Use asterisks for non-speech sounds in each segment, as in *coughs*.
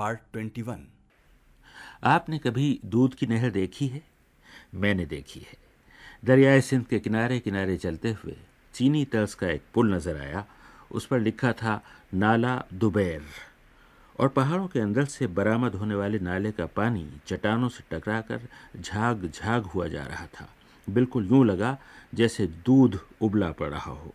Part twenty one. आपने कभी दूध की नहर देखी है? मैंने देखी है। दरियाए सिंध के किनारे किनारे चलते हुए चीनी तर्ज का एक पुल नज़र आया। उस पर लिखा था, नाला दुबैर। और पहाड़ों के अंदर से बरामद होने वाले नाले का पानी चट्टानों से टकराकर झाग झाग हुआ जा रहा था। बिल्कुल यूँ लगा जैसे दूध उबला पड़ रहा हो।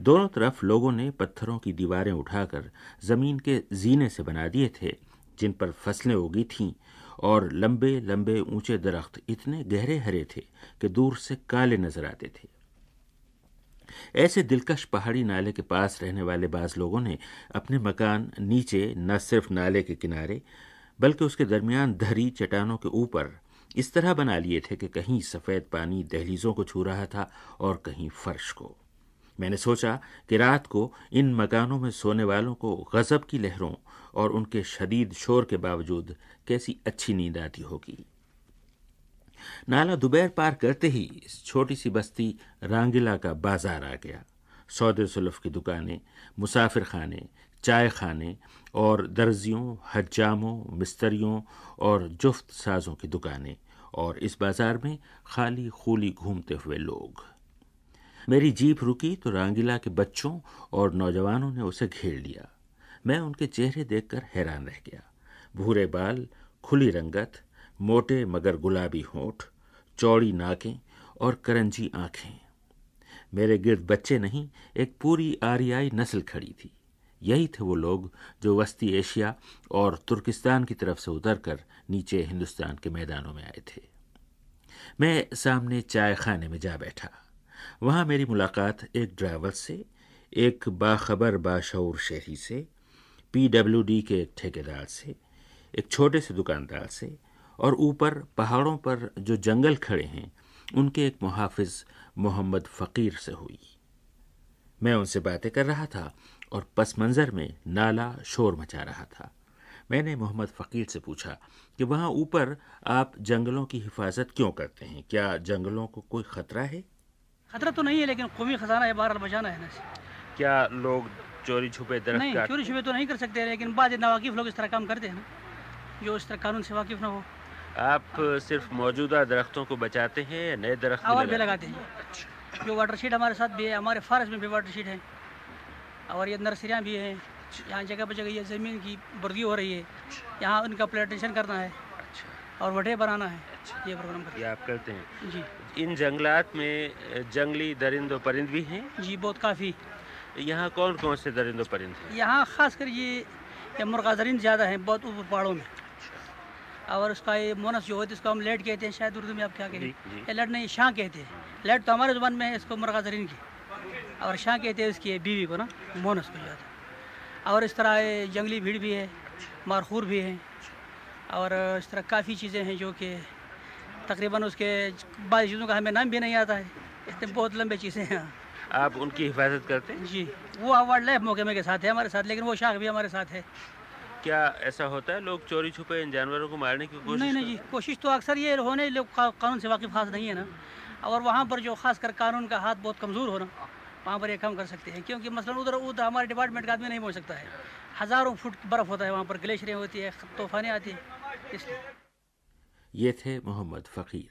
दोनों तरफ़ लोगों ने पत्थरों की दीवारें उठाकर ज़मीन के जीने से बना दिए थे, जिन पर फ़सलें उगी थीं, और लंबे लंबे ऊँचे दरख्त इतने गहरे हरे थे कि दूर से काले नज़र आते थे। ऐसे दिलकश पहाड़ी नाले के पास रहने वाले बाज लोगों ने अपने मकान नीचे न सिर्फ़ नाले के किनारे, बल्कि उसके दरमियान धरी चट्टानों के ऊपर इस तरह बना लिए थे कि कहीं सफ़ेद पानी दहलीजों को छू रहा था और कहीं फर्श को। मैंने सोचा कि रात को इन मकानों में सोने वालों को गजब की लहरों और उनके शदीद शोर के बावजूद कैसी अच्छी नींद आती होगी। नाला दोपहर पार करते ही इस छोटी सी बस्ती रांगिला का बाज़ार आ गया। सौदे सुलफ की दुकानें, मुसाफिर खाने, चाय खाने और दर्जियों हजामों मिस्तरियों और जुफ्त साजों की दुकानें और इस बाज़ार में खाली खूली घूमते हुए लोग। मेरी जीप रुकी तो रांगिला के बच्चों और नौजवानों ने उसे घेर लिया। मैं उनके चेहरे देखकर हैरान रह गया। भूरे बाल, खुली रंगत, मोटे मगर गुलाबी होठ, चौड़ी नाकें और करंजी आँखें। मेरे गिर्द बच्चे नहीं, एक पूरी आरियाई नस्ल खड़ी थी। यही थे वो लोग जो वस्ती एशिया और तुर्किस्तान की तरफ़ से उतरकर नीचे हिंदुस्तान के मैदानों में आए थे। मैं सामने चाय खाने में जा बैठा। वहाँ मेरी मुलाकात एक ड्राइवर से, एक बाखबर बाशूर शहरी से, पीडब्ल्यूडी के एक ठेकेदार से, एक छोटे से दुकानदार से और ऊपर पहाड़ों पर जो जंगल खड़े हैं, उनके एक मुहाफिज मोहम्मद फ़कीर से हुई। मैं उनसे बातें कर रहा था और पस मंज़र में नाला शोर मचा रहा था। मैंने मोहम्मद फ़कीर से पूछा कि वहाँ ऊपर आप जंगलों की हिफाजत क्यों करते हैं? क्या जंगलों को कोई ख़तरा है? खतरा तो नहीं है लेकिन कौमी खजाना है बहरहाल बचाना है ना क्या लोग चोरी छुपे नहीं चोरी छुपे तो नहीं कर सकते लेकिन बाद नावाकिफ लोग इस तरह काम करते हैं ना जो इस तरह कानून से वाकिफ ना हो। आप सिर्फ़ मौजूदा दरख्तों को बचाते हैं या नए दरख्त और भी लगाते हैं। जो वाटर शीट हमारे साथ भी है हमारे फॉरेस्ट में भी वाटर शीट है। और ये नर्सरियाँ भी हैं यहाँ जगह पर जगह ये ज़मीन की बर्गी हो रही है। यहाँ उनका प्लांटेशन करना है अच्छा। और वटे बनाना है ये प्रोग्राम करते ये आप करते हैं? जी। इन जंगलात में जंगली दरिंदो परिंद भी हैं। जी बहुत काफ़ी। यहाँ कौन कौन से दरिंदो परिंद हैं? यहाँ खास कर ये ये मुर्गाजरीन ज़्यादा हैं बहुत ऊपर पहाड़ों में। और उसका ये मोनस जो होता है इसको हम लेट कहते हैं शायद उर्दू में आप क्या कहते हैं ये लेट नहीं शाह कहते हैं। लेट तो हमारे ज़ुबान में है इसको मुर्गाजरीन की। और शाह कहते हैं इसकी बीवी को ना मोनस को है और इस तरह जंगली भीड़ भी है मारखूर भी है। और इस तरह काफ़ी चीज़ें हैं जो कि तकरीबन उसके बाद चीज़ों का हमें नाम भी नहीं आता है। इतने बहुत लंबे चीज़ें हैं। आप उनकी हिफाजत करते हैं? जी वो वाइल्ड लाइफ महकमे के साथ है हमारे साथ लेकिन वो शाख भी हमारे साथ है। क्या ऐसा होता है लोग चोरी छुपे इन जानवरों को मारने की कोशिश नहीं नहीं जी कोशिश तो अक्सर ये होने लोग कानून से वाकिफ खास नहीं है ना। और वहाँ पर जो खास कर कानून का हाथ बहुत कमज़ोर हो ना वहाँ पर ये काम कर सकते हैं क्योंकि मसलन उधर उधर हमारे डिपार्टमेंट का आदमी नहीं पहुँच सकता है। हज़ारों फुट बर्फ़ होता है वहाँ पर ग्लेशियरें होती है तूफानी आती हैं इसलिए। ये थे मोहम्मद फ़कीर।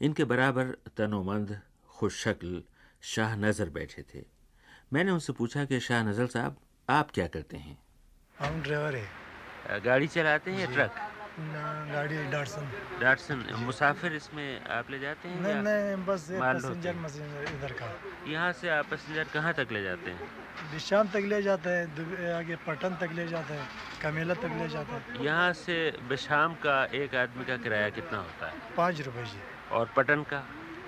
इनके बराबर तनोमंद खुश शक्ल शाह नज़र बैठे थे। मैंने उनसे पूछा कि शाह नज़र साहब आप क्या करते हैं? हम ड्राइवर है। गाड़ी चलाते हैं या ट्रक? न- गाड़ी डाटसन। डाटसन मुसाफिर इसमें आप ले जाते हैं नहीं नहीं बस पैसेंजर? इधर का। यहाँ से आप पैसेंजर कहाँ तक ले जाते हैं? बिशाम तक ले जाता है आगे पटन तक ले जाते हैं कमेला तक ले जाता है। यहाँ से बेशाम का एक आदमी का किराया कितना होता है? पाँच रुपए जी। और पटन का?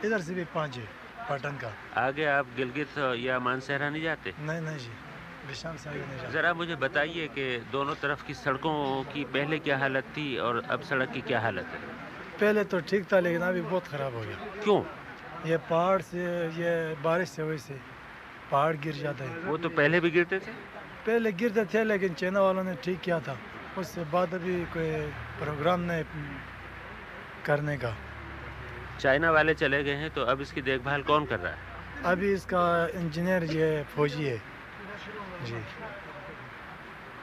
इधर से भी पाँच है पटन का। आगे आप गिलगित या मानसहरा नहीं जाते? नहीं नहीं जी बिशाम से आगे नहीं जाता। ज़रा मुझे बताइए कि दोनों तरफ़ की सड़कों की पहले क्या हालत थी और अब सड़क की क्या हालत है? पहले तो ठीक था लेकिन अभी बहुत ख़राब हो गया। क्यों? ये पहाड़ से ये बारिश से वजह से पहाड़ गिर जाते हैं। वो तो पहले भी गिरते थे? पहले गिरते थे लेकिन चाइना वालों ने ठीक किया था। उससे बाद अभी कोई प्रोग्राम नहीं करने का। चाइना वाले चले गए हैं तो अब इसकी देखभाल कौन कर रहा है? अभी इसका इंजीनियर ये फौजी है। जी।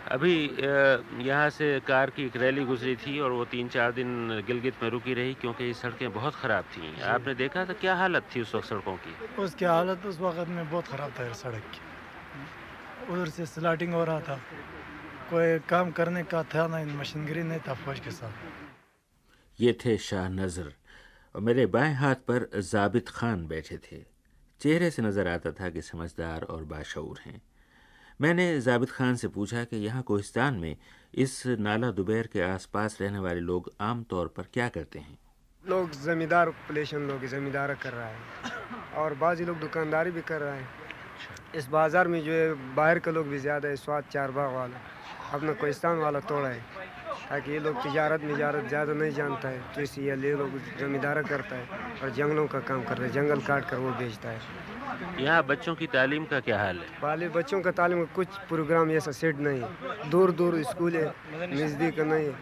अभी यहाँ से कार की एक रैली गुजरी थी और वो तीन चार दिन गिलगित में रुकी रही क्योंकि ये सड़कें बहुत ख़राब थी। आपने देखा था क्या हालत थी उस वक्त सड़कों की? उसकी हालत उस वक्त में बहुत ख़राब था सड़क की। उधर से स्लाटिंग हो रहा था। कोई काम करने का था ना मशीनगिरी नहीं था फौज के साथ। ये थे शाह नज़र और मेरे बाएँ हाथ पर जाबित खान बैठे थे। चेहरे से नज़र आता था कि समझदार और बाशूर हैं। मैंने जाबिद खान से पूछा कि यहाँ कोहिस्तान में इस नाला दुबैर के आसपास रहने वाले लोग आम तौर पर क्या करते हैं? लोग ज़मींदार पॉपुलेशन लोग ज़मींदार कर रहा है और बाज़ी लोग दुकानदारी भी कर रहा है। इस बाज़ार में जो है, बाहर के लोग भी ज़्यादा है, स्वाद चार बाग वाला। अपना कोहिस्तान वाला तोड़ा है। ताकि ये लोग तजारत मिजारत ज़्यादा नहीं जानता है तो इसलिए ये लोग ज़मींदारा करता है और जंगलों का काम करता है जंगल काट कर वो बेचता है। यहाँ बच्चों की तालीम का क्या हाल है? पहले बच्चों का तालीम का कुछ प्रोग्राम ऐसा सेट नहीं है दूर दूर स्कूल है नज़दीक नहीं है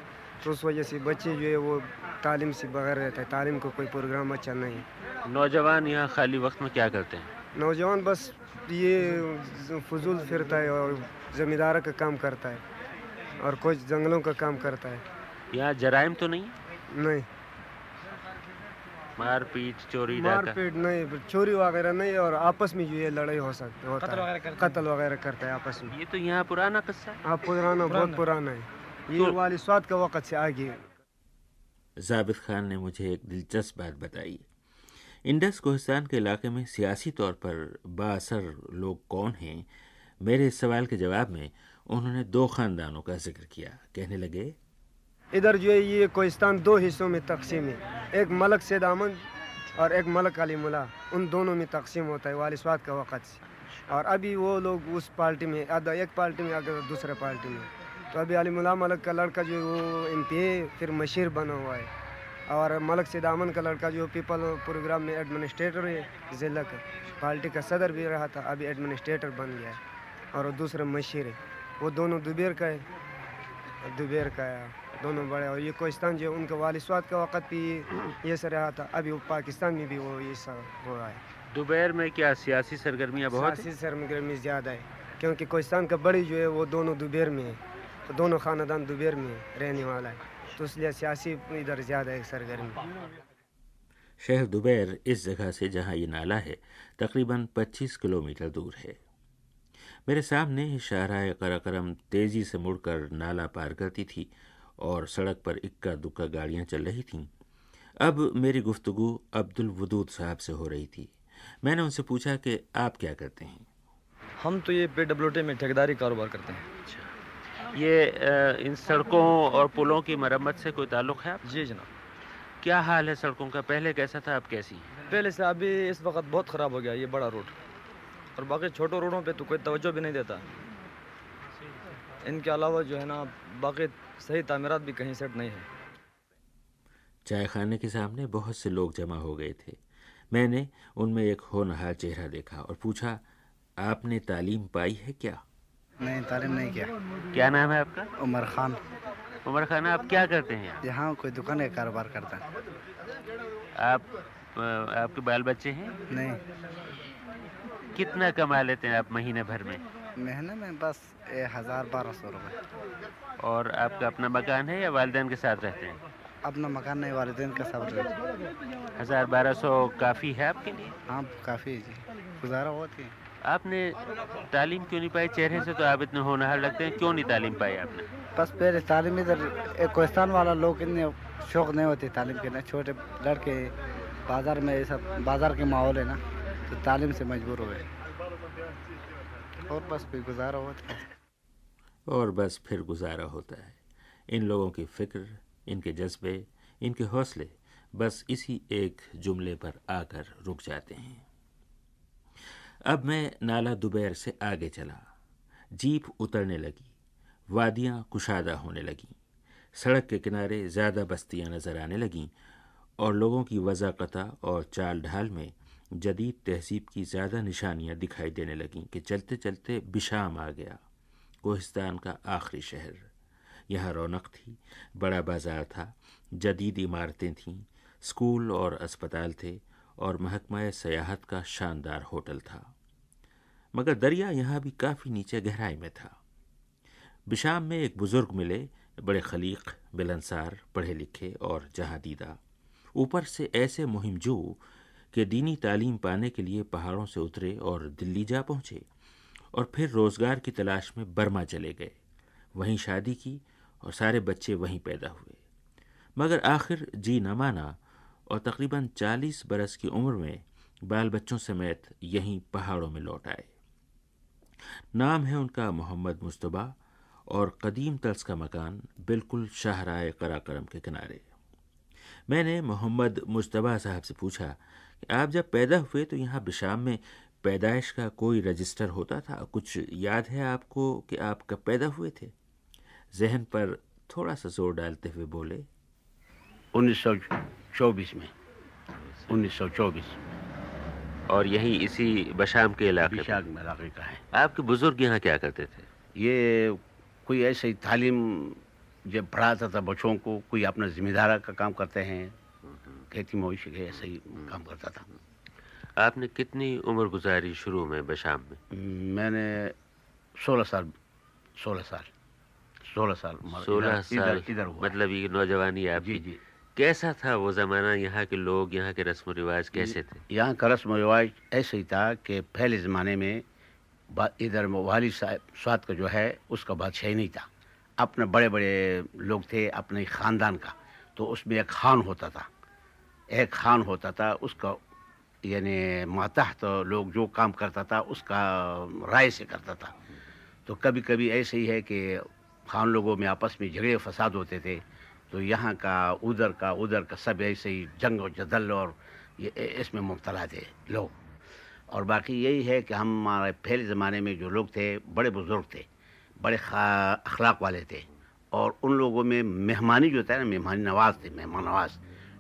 तो उस वजह से बच्चे जो है वो तालीम से बगैर रहता है तालीम का कोई प्रोग्राम अच्छा नहीं है। नौजवान यहाँ खाली वक्त में क्या करते हैं? नौजवान बस ये फजूल फिरता है और ज़मींदार का काम करता है। और कुछ जंगलों का काम करता है। यहाँ जराइम तो नहीं? नहीं। मारपीट चोरी मारपीट नहीं चोरी वगैरह नहीं और आपस में ये लड़ाई हो सकती होता है। कत्ल वगैरह करता है आपस में। ये तो यहाँ पुराना किस्सा है। हाँ पुराना बहुत पुराना। है। ये तो, वाली स्वाद का वक़्त से आगे। जाबित खान ने मुझे एक दिलचस्प बात बताई। इंडस कोहिस्तान के इलाके में सियासी तौर पर बासर लोग कौन हैं? मेरे इस सवाल के जवाब में उन्होंने दो खानदानों का ज़िक्र किया। कहने लगे, इधर जो है ये कोहिस्तान दो हिस्सों में तकसीम है। एक मलक सैद अहमद और एक मलक अली मुला उन दोनों में तकसीम होता है वाली स्वाद का वक़्त से। और अभी वो लोग उस पार्टी में एक पार्टी में अगर दूसरे पार्टी में। तो अभी अली मुला मलक का लड़का जो है वो एम पी ए फिर मशीर बना हुआ है। और मलक सैद अहमद का लड़का जो पीपल प्रोग्राम में एडमिनिस्ट्रेटर है, ज़िला का। पार्टी का सदर भी रहा था, अभी एडमिनिस्ट्रेटर बन गया है। और दूसरा मशीर है। वो दोनों दुबेर का है। दुबेर का है दोनों बड़े। और ये कोहिस्तान जो उनके वालिस्वाद का वक़्त भी ये सर रहा था। अभी वो पाकिस्तान में भी वो ये सब हो रहा है। दुबैर में क्या सियासी सरगर्मियाँ बहुत सियासी सरगर्मी ज़्यादा है क्योंकि कोहिस्तान का बड़ी जो है वो दोनों दुबेर में है। तो दोनों ख़ानदान दुबेर में रहने वाला है। तो इसलिए सियासी इधर ज़्यादा है सरगर्मी। शहर दुबैर इस जगह से जहाँ ये नाला है तकरीबन 25 किलोमीटर दूर है। मेरे सामने शाहराह कराकरम तेज़ी से मुड़कर नाला पार करती थी और सड़क पर इक्का दुक्का गाड़ियाँ चल रही थीं। अब मेरी गुफ्तगु अब्दुल वदूद साहब से हो रही थी। मैंने उनसे पूछा कि आप क्या करते हैं? हम तो ये पे डब्ल्यू में ठेकेदारी कारोबार करते हैं। अच्छा। ये इन सड़कों और पुलों की मरम्मत से कोई ताल्लुक है आप जी जनाब। क्या हाल है सड़कों का? पहले कैसा था अब कैसी पहले से अभी इस वक्त बहुत ख़राब हो गया ये बड़ा रोड। और बाकी छोटे रोडों पे तो कोई तवज्जो भी नहीं देता। इनके अलावा जो है ना बाकी सही तमीरत भी कहीं सेट नहीं है। चाय खाने के सामने बहुत से लोग जमा हो गए थे। मैंने उनमें एक होनहार चेहरा देखा और पूछा आपने तालीम पाई है क्या? नहीं तालीम नहीं किया। क्या नाम है आपका? उमर खान। उमर खान आप क्या करते हैं यहाँ? कोई दुकान का कारोबार करता है। आप आपके बाल बच्चे हैं? नहीं। कितना कमा लेते हैं आप महीने भर में? महीने में बस हज़ार बारह सौ रुपये और आपका अपना मकान है या वालदेन के साथ रहते हैं? अपना मकान नहीं वालदेन के साथ रहते हज़ार बारह सौ काफ़ी है आपके लिए? हाँ काफ़ी जी। गुजारा होती है आपने तालीम क्यों नहीं पाई? चेहरे से तो आप इतने होनहार लगते हैं। क्यों नहीं तालीम पाई आपने? बस पहले तालीम इधर कोस्तान वाला लोग इतने शौक नहीं होते तालीम के ना। छोटे लड़के बाज़ार में ये सब बाज़ार के माहौल है ना। तो तालीम से मजबूर हो गए। और बस फिर गुजारा होता है। और बस फिर गुजारा होता है। इन लोगों की फ़िक्र, इनके जज्बे, इनके हौसले बस इसी एक जुमले पर आकर रुक जाते हैं। अब मैं नाला दुबैर से आगे चला। जीप उतरने लगी। वादियाँ कुशादा होने लगीं। सड़क के किनारे ज़्यादा बस्तियाँ नज़र आने लगीं और लोगों की वज़ाक़ता और चाल ढाल में जदीद तहजीब की ज़्यादा निशानियाँ दिखाई देने लगीं कि चलते चलते बिशाम आ गया, कोहिस्तान का आखिरी शहर। यहाँ रौनक थी, बड़ा बाज़ार था, जदीद इमारतें थीं, स्कूल और अस्पताल थे और महकमा सयाहत का शानदार होटल था। मगर दरिया यहाँ भी काफ़ी नीचे गहराई में था। बिशाम में एक बुज़ुर्ग मिले, बड़े खलीक बिलनसार पढ़े लिखे और जहाँ ऊपर से ऐसे मुहिमजू कि दीनी तालीम पाने के लिए पहाड़ों से उतरे और दिल्ली जा पहुँचे और फिर रोज़गार की तलाश में बर्मा चले गए। वहीं शादी की और सारे बच्चे वहीं पैदा हुए। मगर आखिर जी न माना और तकरीबन चालीस बरस की उम्र में बाल बच्चों समेत यहीं पहाड़ों में लौट आए। नाम है उनका मोहम्मद मुस्तबा और कदीम तर्ज का मकान बिल्कुल शाहराय कराकरम के किनारे। मैंने मोहम्मद मुस्तबा साहब से पूछा आप जब पैदा हुए तो यहाँ बिशाम में पैदाइश का कोई रजिस्टर होता था? कुछ याद है आपको कि आप कब पैदा हुए थे? जहन पर थोड़ा सा ज़ोर डालते हुए बोले। 1924 में। 1924 और यही इसी बशाम के इलाके में इलाके का है। आपके बुज़ुर्ग यहाँ क्या करते थे? ये कोई ऐसे ही तालीम जब पढ़ाता था बच्चों को कोई अपना जिम्मेदारा का काम करते हैं? खेती मवेशी के ऐसे ही काम करता था। आपने कितनी उम्र गुजारी शुरू में बशाम में? मैंने सोलह साल सोलह साल सोलह साल सोलह साल इधर मतलब ये नौजवानी जी आपकी। जी। कैसा था वो जमाना? यहाँ के लोग यहाँ के रस्म रिवाज कैसे थे? यहाँ का रस्म रिवाज ऐसे ही था कि पहले ज़माने में इधर वाली साहब स्वाद का जो है उसका बादशाही नहीं था। अपने बड़े बड़े लोग थे अपने ख़ानदान का। तो उसमें एक खान होता था। एक खान होता था, उसका, यानी मातहत लोग जो काम करता था, उसका राय से करता था। तो कभी कभी ऐसे ही है कि खान लोगों में आपस में झगड़े, फसाद होते थे तो यहाँ का, उधर का उधर का सब ऐसे ही जंग और जदल और ये इसमें मुबतला थे लोग। और बाकी यही है कि हम हमारे पहले ज़माने में जो लोग थे, बड़े बुज़ुर्ग थे, बड़े अखलाक वाले थे। और उन लोगों में मेहमानी जो था ना, मेहमानी नवाज़ थे, मेहमान नवाज़।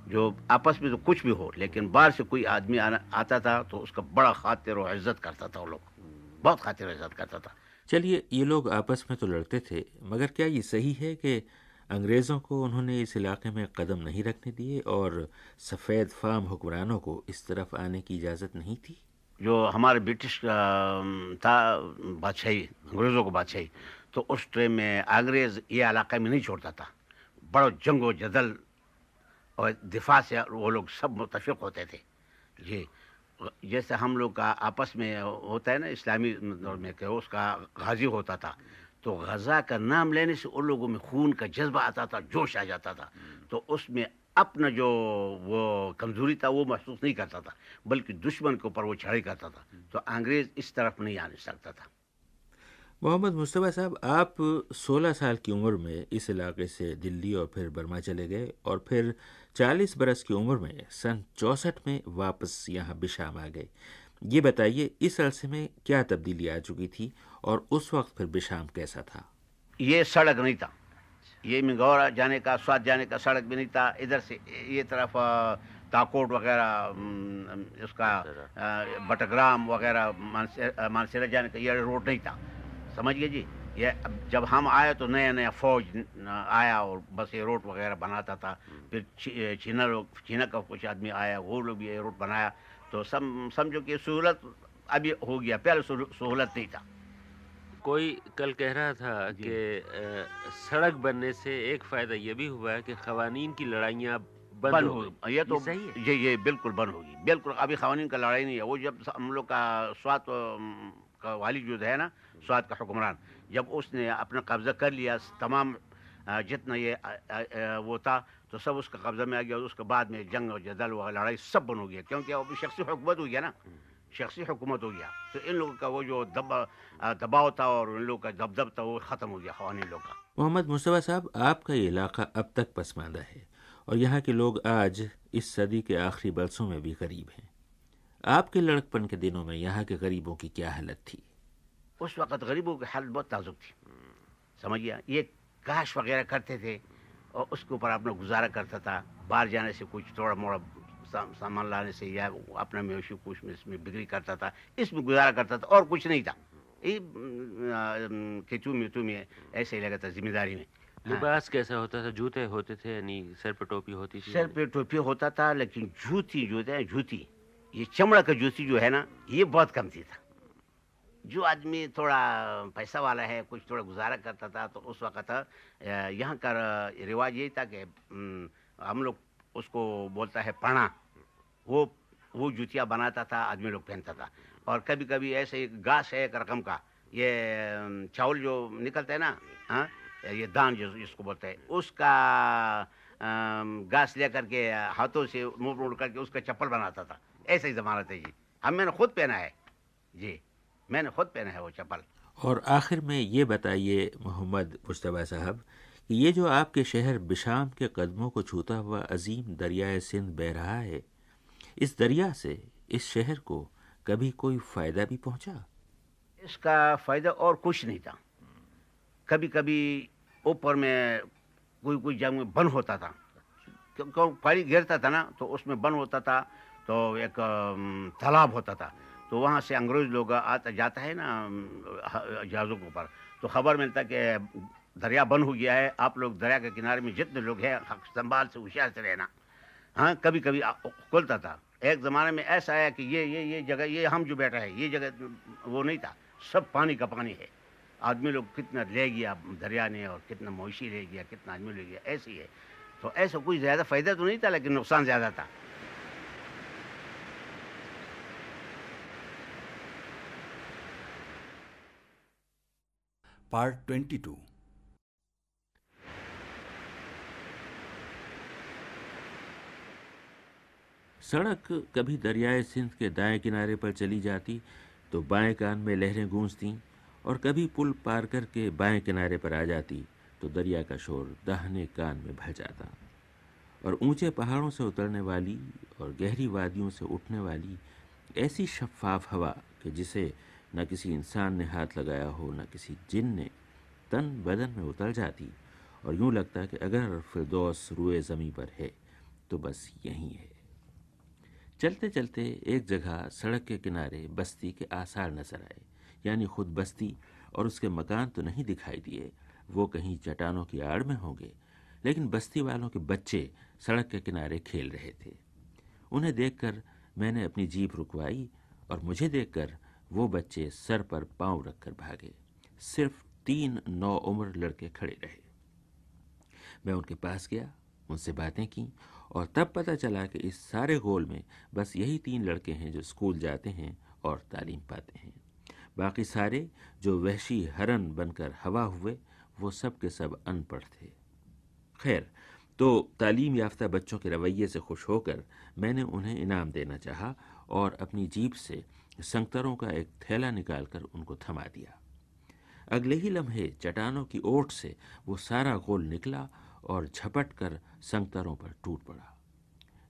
जो आपस में तो कुछ भी हो लेकिन बाहर से कोई आदमी आता था तो उसका बड़ा खातिर और इज़्ज़त करता था वो लोग। बहुत खातिर इज़्ज़त करता था। चलिए ये लोग आपस में तो लड़ते थे मगर क्या ये सही है कि अंग्रेज़ों को उन्होंने इस इलाके में कदम नहीं रखने दिए और सफ़ेद फार्म हुक्मरानों को इस तरफ़ आने की इजाज़त नहीं थी? जो हमारे ब्रिटिश था बादशाही अंग्रेज़ों को बादशाही तो उस टाइम में अंग्रेज़ ये इलाके में नहीं छोड़ता था। बड़ा जंग जदल और दिफा से वो लोग सब मुतफिक होते थे। जी, जैसे हम लोग का आपस में होता है ना, इस्लामी दौर में कि उसका गाजी होता था तो गज़ा का नाम लेने से उन लोगों में खून का जज्बा आता था, जोश आ जाता था। तो उसमें अपना जो वो कमज़ोरी था, वो महसूस नहीं करता था, बल्कि दुश्मन के ऊपर वो चढ़ाई करता था। तो अंग्रेज़ इस तरफ़ नहीं आने सकता था। मोहम्मद मुस्तफ़ा साहब, आप 16 साल की उम्र में इस इलाके से दिल्ली और फिर बर्मा चले गए और फिर 40 बरस की उम्र में सन चौसठ में वापस यहाँ बिशाम आ गए। ये बताइए इस अरसे में क्या तब्दीली आ चुकी थी और उस वक्त फिर बिशाम कैसा था? ये सड़क नहीं था। ये मिगौरा जाने का स्वाद जाने का सड़क भी नहीं था। इधर से ये तरफ़ ताकोट वगैरह उसका बटग्राम वगैरह मानसे- मानसेरा जाने का ये रोड नहीं था। समझ गए जी? ये जब हम आए तो नया नया फौज आया और बस ये रोड वगैरह बनाता था। फिर ची- चीना लोग चीना का कुछ आदमी आया वो लोग भी ये रोड बनाया। तो सम समझो कि सहूलत अभी हो गया पहले सहूलत नहीं था। कोई कल कह रहा था कि सड़क बनने से एक फ़ायदा ये भी हुआ है कि खवानीन की लड़ाइयाँ बंद हो ये तो सही है? ये ये बिल्कुल बंद होगी बिल्कुल अभी खवानीन का लड़ाई नहीं है। वो जब हम लोग का स्वाद का वाली जो है ना स्वाद का हुक्मरान जब उसने अपना कब्जा कर लिया तमाम जितना ये वो था तो सब उसका कब्जा में आ गया और उसके बाद में जंग और जदल व लड़ाई सब बन हो गया। क्योंकि अब शख्सी हुकूमत हो गया ना शख्सी हुकूमत हो गया। तो इन लोगों का वो जो दब दबाव था और इन लोगों का दबदब था वो ख़त्म हो गया खवानीन लोग का। मोहम्मद मुस्तफ़ा साहब आपका ये इलाका अब तक पसमानदा है और यहाँ के लोग आज इस सदी के आखिरी बरसों में भी गरीब हैं। आपके लड़कपन के दिनों में यहाँ के गरीबों की क्या हालत थी? उस वक्त गरीबों की हालत बहुत नाजुक थी। समझ गया ये काश वगैरह करते थे और उसके ऊपर अपना गुजारा करता था बाहर जाने से कुछ थोड़ा मोड़ा सामान लाने से या अपना मवेशी कुछ में इसमें बिक्री करता था इसमें गुजारा करता था और कुछ नहीं था। ये खेतू मितू में ऐसे ही लगा था ज़िम्मेदारी में। लिबास कैसा होता था? जूते होते थे यानी सर पे टोपी होती थी? सर पे टोपी होता था लेकिन जूती जो है जूती ये चमड़ा का जूती जो है ना ये बहुत कम थी था। जो आदमी थोड़ा पैसा वाला है, कुछ थोड़ा गुजारा करता था तो उस वक्त यहाँ का रिवाज यही था कि हम लोग उसको बोलता है पाना। वो वो जूतियाँ बनाता था, आदमी लोग पहनता था। और कभी कभी ऐसे घास है एक रकम का, ये चावल जो निकलता है ना हाँ ये दान जो जिसको बोलते हैं, उसका घास लेकर के, हाथों से मुँह मोड़ करके उसका चप्पल बनाता था। ऐसे ही जमाना था जी। हम मैंने खुद पहना है। जी। मैंने खुद पहना है वो चप्पल। और आखिर में ये बताइए मोहम्मद मुश्तबा साहब कि ये जो आपके शहर बिशाम के कदमों को छूता हुआ अजीम दरियाए सिंध बह रहा है इस दरिया से इस शहर को कभी कोई फ़ायदा भी पहुँचा? इसका फ़ायदा और कुछ नहीं था। कभी कभी ऊपर में कोई कोई जगह में बंद होता था। क्योंकि पानी गिरता था ना तो उसमें बंद होता था तो एक तालाब होता था। तो वहाँ से अंग्रेज़ लोग आता जाता है ना जहाज़ों के ऊपर। तो खबर मिलता कि दरिया बंद हो गया है। आप लोग दरिया के किनारे में जितने लोग हैं संभाल से होशियार से रहना। हाँ कभी कभी खुलता था। एक ज़माने में ऐसा आया कि ये ये ये जगह, ये हम जो बैठा है, ये जगह वो नहीं था। सब पानी का पानी है। आदमी लोग कितना ले गया दरिया ने और कितना मवेशी ले गया, कितना आदमी ले गया, ऐसे ही है। तो ऐसा कोई ज़्यादा फ़ायदा तो नहीं था, लेकिन नुकसान ज़्यादा था। Part twenty two. सड़क कभी दरियाए सिंध के दाएँ किनारे पर चली जाती तो बाएँ कान में लहरें गूंजती और कभी पुल पार करके बाएँ किनारे पर आ जाती तो दरिया का शोर दाहने कान में भर जाता। और ऊँचे पहाड़ों से उतरने वाली और गहरी वादियों से उठने वाली ऐसी शफाफ हवा कि जिसे न किसी इंसान ने हाथ लगाया हो, न किसी जिन ने। तन बदन में उतर जाती, और यूँ लगता कि अगर फिरदौस रुए ज़मी पर है तो बस यहीं है। चलते चलते एक जगह सड़क के किनारे बस्ती के आसार नज़र आए। यानी खुद बस्ती और उसके मकान तो नहीं दिखाई दिए, वो कहीं चट्टानों की आड़ में होंगे, लेकिन बस्ती वालों के बच्चे सड़क के किनारे खेल रहे थे। उन्हें देखकर मैंने अपनी जीप रुकवाई और मुझे देखकर वो बच्चे सर पर पाँव रखकर भागे। सिर्फ़ तीन नौ उम्र लड़के खड़े रहे। मैं उनके पास गया, उनसे बातें की और तब पता चला कि इस सारे गोल में बस यही तीन लड़के हैं जो स्कूल जाते हैं और तालीम पाते हैं। बाकी सारे जो वहशी हरन बनकर हवा हुए, वो सब के सब अनपढ़ थे। खैर तो तालीम याफ्ता बच्चों के रवैये से खुश होकर मैंने उन्हें इनाम देना चाहा और अपनी जीप से संगतरों का एक थैला निकालकर उनको थमा दिया। अगले ही लम्हे चट्टानों की ओट से वो सारा गोल निकला और झपट कर संगतरों पर टूट पड़ा।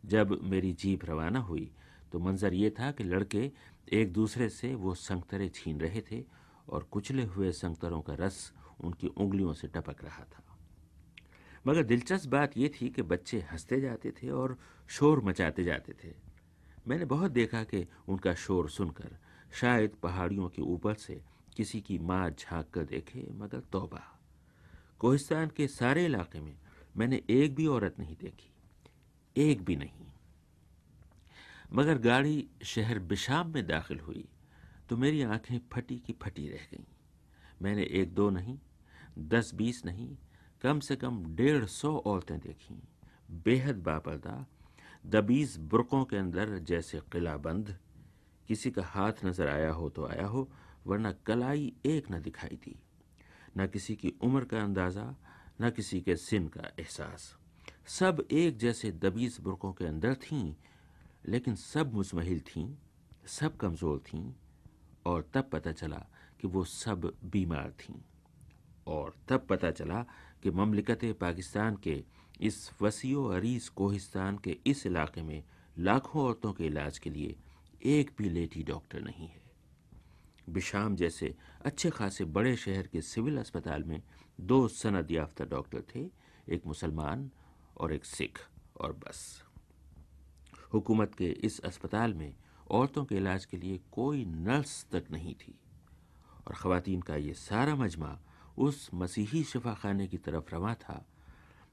जब मेरी जीप रवाना हुई तो मंजर ये था कि लड़के एक दूसरे से वो संगतरे छीन रहे थे और कुचले हुए संगतरों का रस उनकी उंगलियों से टपक रहा था। मगर दिलचस्प बात यह थी कि बच्चे हँसते जाते थे और शोर मचाते जाते थे। मैंने बहुत देखा कि उनका शोर सुनकर शायद पहाड़ियों के ऊपर से किसी की माँ झाँक कर देखे, मगर तौबा। कोहिस्तान के सारे इलाके में मैंने एक भी औरत नहीं देखी, एक भी नहीं। मगर गाड़ी शहर बिशाम में दाखिल हुई तो मेरी आँखें फटी की फटी रह गईं। मैंने एक दो नहीं, दस बीस नहीं, कम से कम डेढ़ सौ औरतें देखीं, बेहद बापर्दा दबीज बुरकों के अंदर जैसे किला बंद किसी का हाथ नज़र आया हो तो आया हो, वरना कलाई एक न दिखाई दी। न किसी की उम्र का अंदाज़ा, न किसी के सिन का एहसास। सब एक जैसे दबीज बुरकों के अंदर थीं, लेकिन सब मुजमहिल थीं, सब कमज़ोर थीं, और तब पता चला कि वो सब बीमार थीं। और तब पता चला कि ममलिकत पाकिस्तान के इस वसीओ अरीज कोहिस्तान के इस इलाके में लाखों औरतों के इलाज के लिए एक भी लेडी डॉक्टर नहीं है। बिशाम जैसे अच्छे खासे बड़े शहर के सिविल अस्पताल में दो सनद याफ्ता डॉक्टर थे, एक मुसलमान और एक सिख, और बस। हुकूमत के इस अस्पताल में औरतों के इलाज के लिए कोई नर्स तक नहीं थी, और ख़वातीन का ये सारा मजमा उस मसीही शफाखाने की तरफ़ रवा था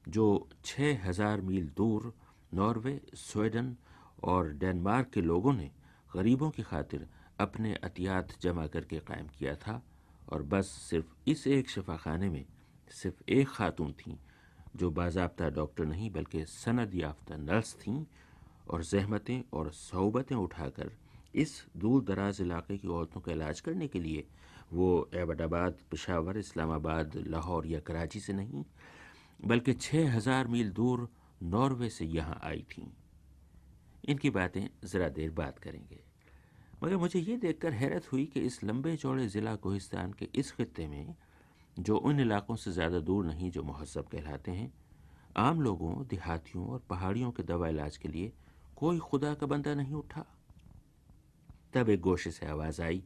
जो छः हज़ार मील दूर नॉर्वे, स्वीडन और डेनमार्क के लोगों ने गरीबों की खातिर अपने अतियात जमा करके कायम किया था और बस सिर्फ़ इस एक शफाखाने में सिर्फ़ एक खातून थीं, जो बाजाबता डॉक्टर नहीं बल्कि सनद याफ्ता नर्स थीं और जहमतें और सहूबतें उठाकर इस दूर दराज इलाके की औरतों का इलाज करने के लिए वो एबटाबाद पेशावर, इस्लामाबाद, लाहौर या कराची से नहीं बल्कि छः हज़ार मील दूर नॉर्वे से यहाँ आई थीं। इनकी बातें ज़रा देर बात करेंगे। मगर मुझे ये देखकर हैरत हुई कि इस लंबे चौड़े ज़िला कोहिस्तान के इस खत्े में, जो उन इलाकों से ज़्यादा दूर नहीं जो महजब कहलाते हैं, आम लोगों, देहातियों और पहाड़ियों के दवा इलाज के लिए कोई खुदा का बंदा नहीं उठा। तब एक गोशे से आवाज़ आई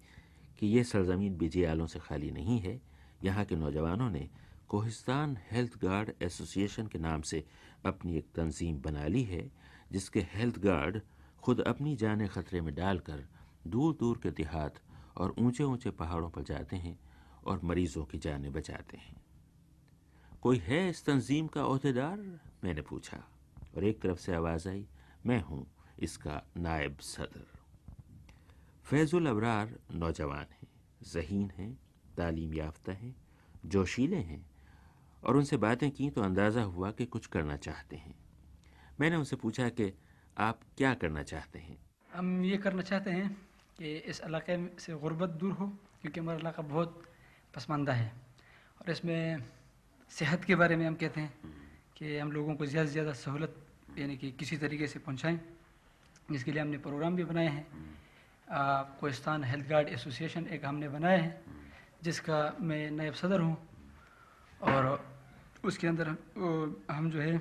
कि यह सरजमीन बिजियालों से खाली नहीं है, यहाँ के नौजवानों ने कोहिस्तान हेल्थ गार्ड एसोसिएशन के नाम से अपनी एक तंजीम बना ली है, जिसके हेल्थ गार्ड खुद अपनी जानें खतरे में डालकर दूर दूर के देहात और ऊँचे ऊँचे पहाड़ों पर जाते हैं और मरीजों की जानें बचाते हैं। कोई है इस तंजीम का अहदेदार? मैंने पूछा, और एक तरफ़ से आवाज़ आई, मैं हूँ इसका नायब सदर। फैजुल अबरार नौजवान हैं, जहीन हैं, तालीम याफ्ता हैं, जोशीले हैं और उनसे बातें की तो अंदाज़ा हुआ कि कुछ करना चाहते हैं। मैंने उनसे पूछा कि, आप क्या करना चाहते हैं? हम ये करना चाहते हैं कि इस इलाके से गुर्बत दूर हो, क्योंकि हमारा इलाका बहुत पसमानदा है। और इसमें सेहत के बारे में हम कहते हैं कि हम लोगों को ज़्यादा से ज़्यादा सहूलत, यानी कि किसी तरीके से पहुँचाएँ, जिसके लिए हमने प्रोग्राम भी बनाए हैं। कोस्तान हेल्थ गार्ड एसोसिएशन एक हमने बनाया है, जिसका मैं नायब सदर हूँ। और उसके अंदर हम जो है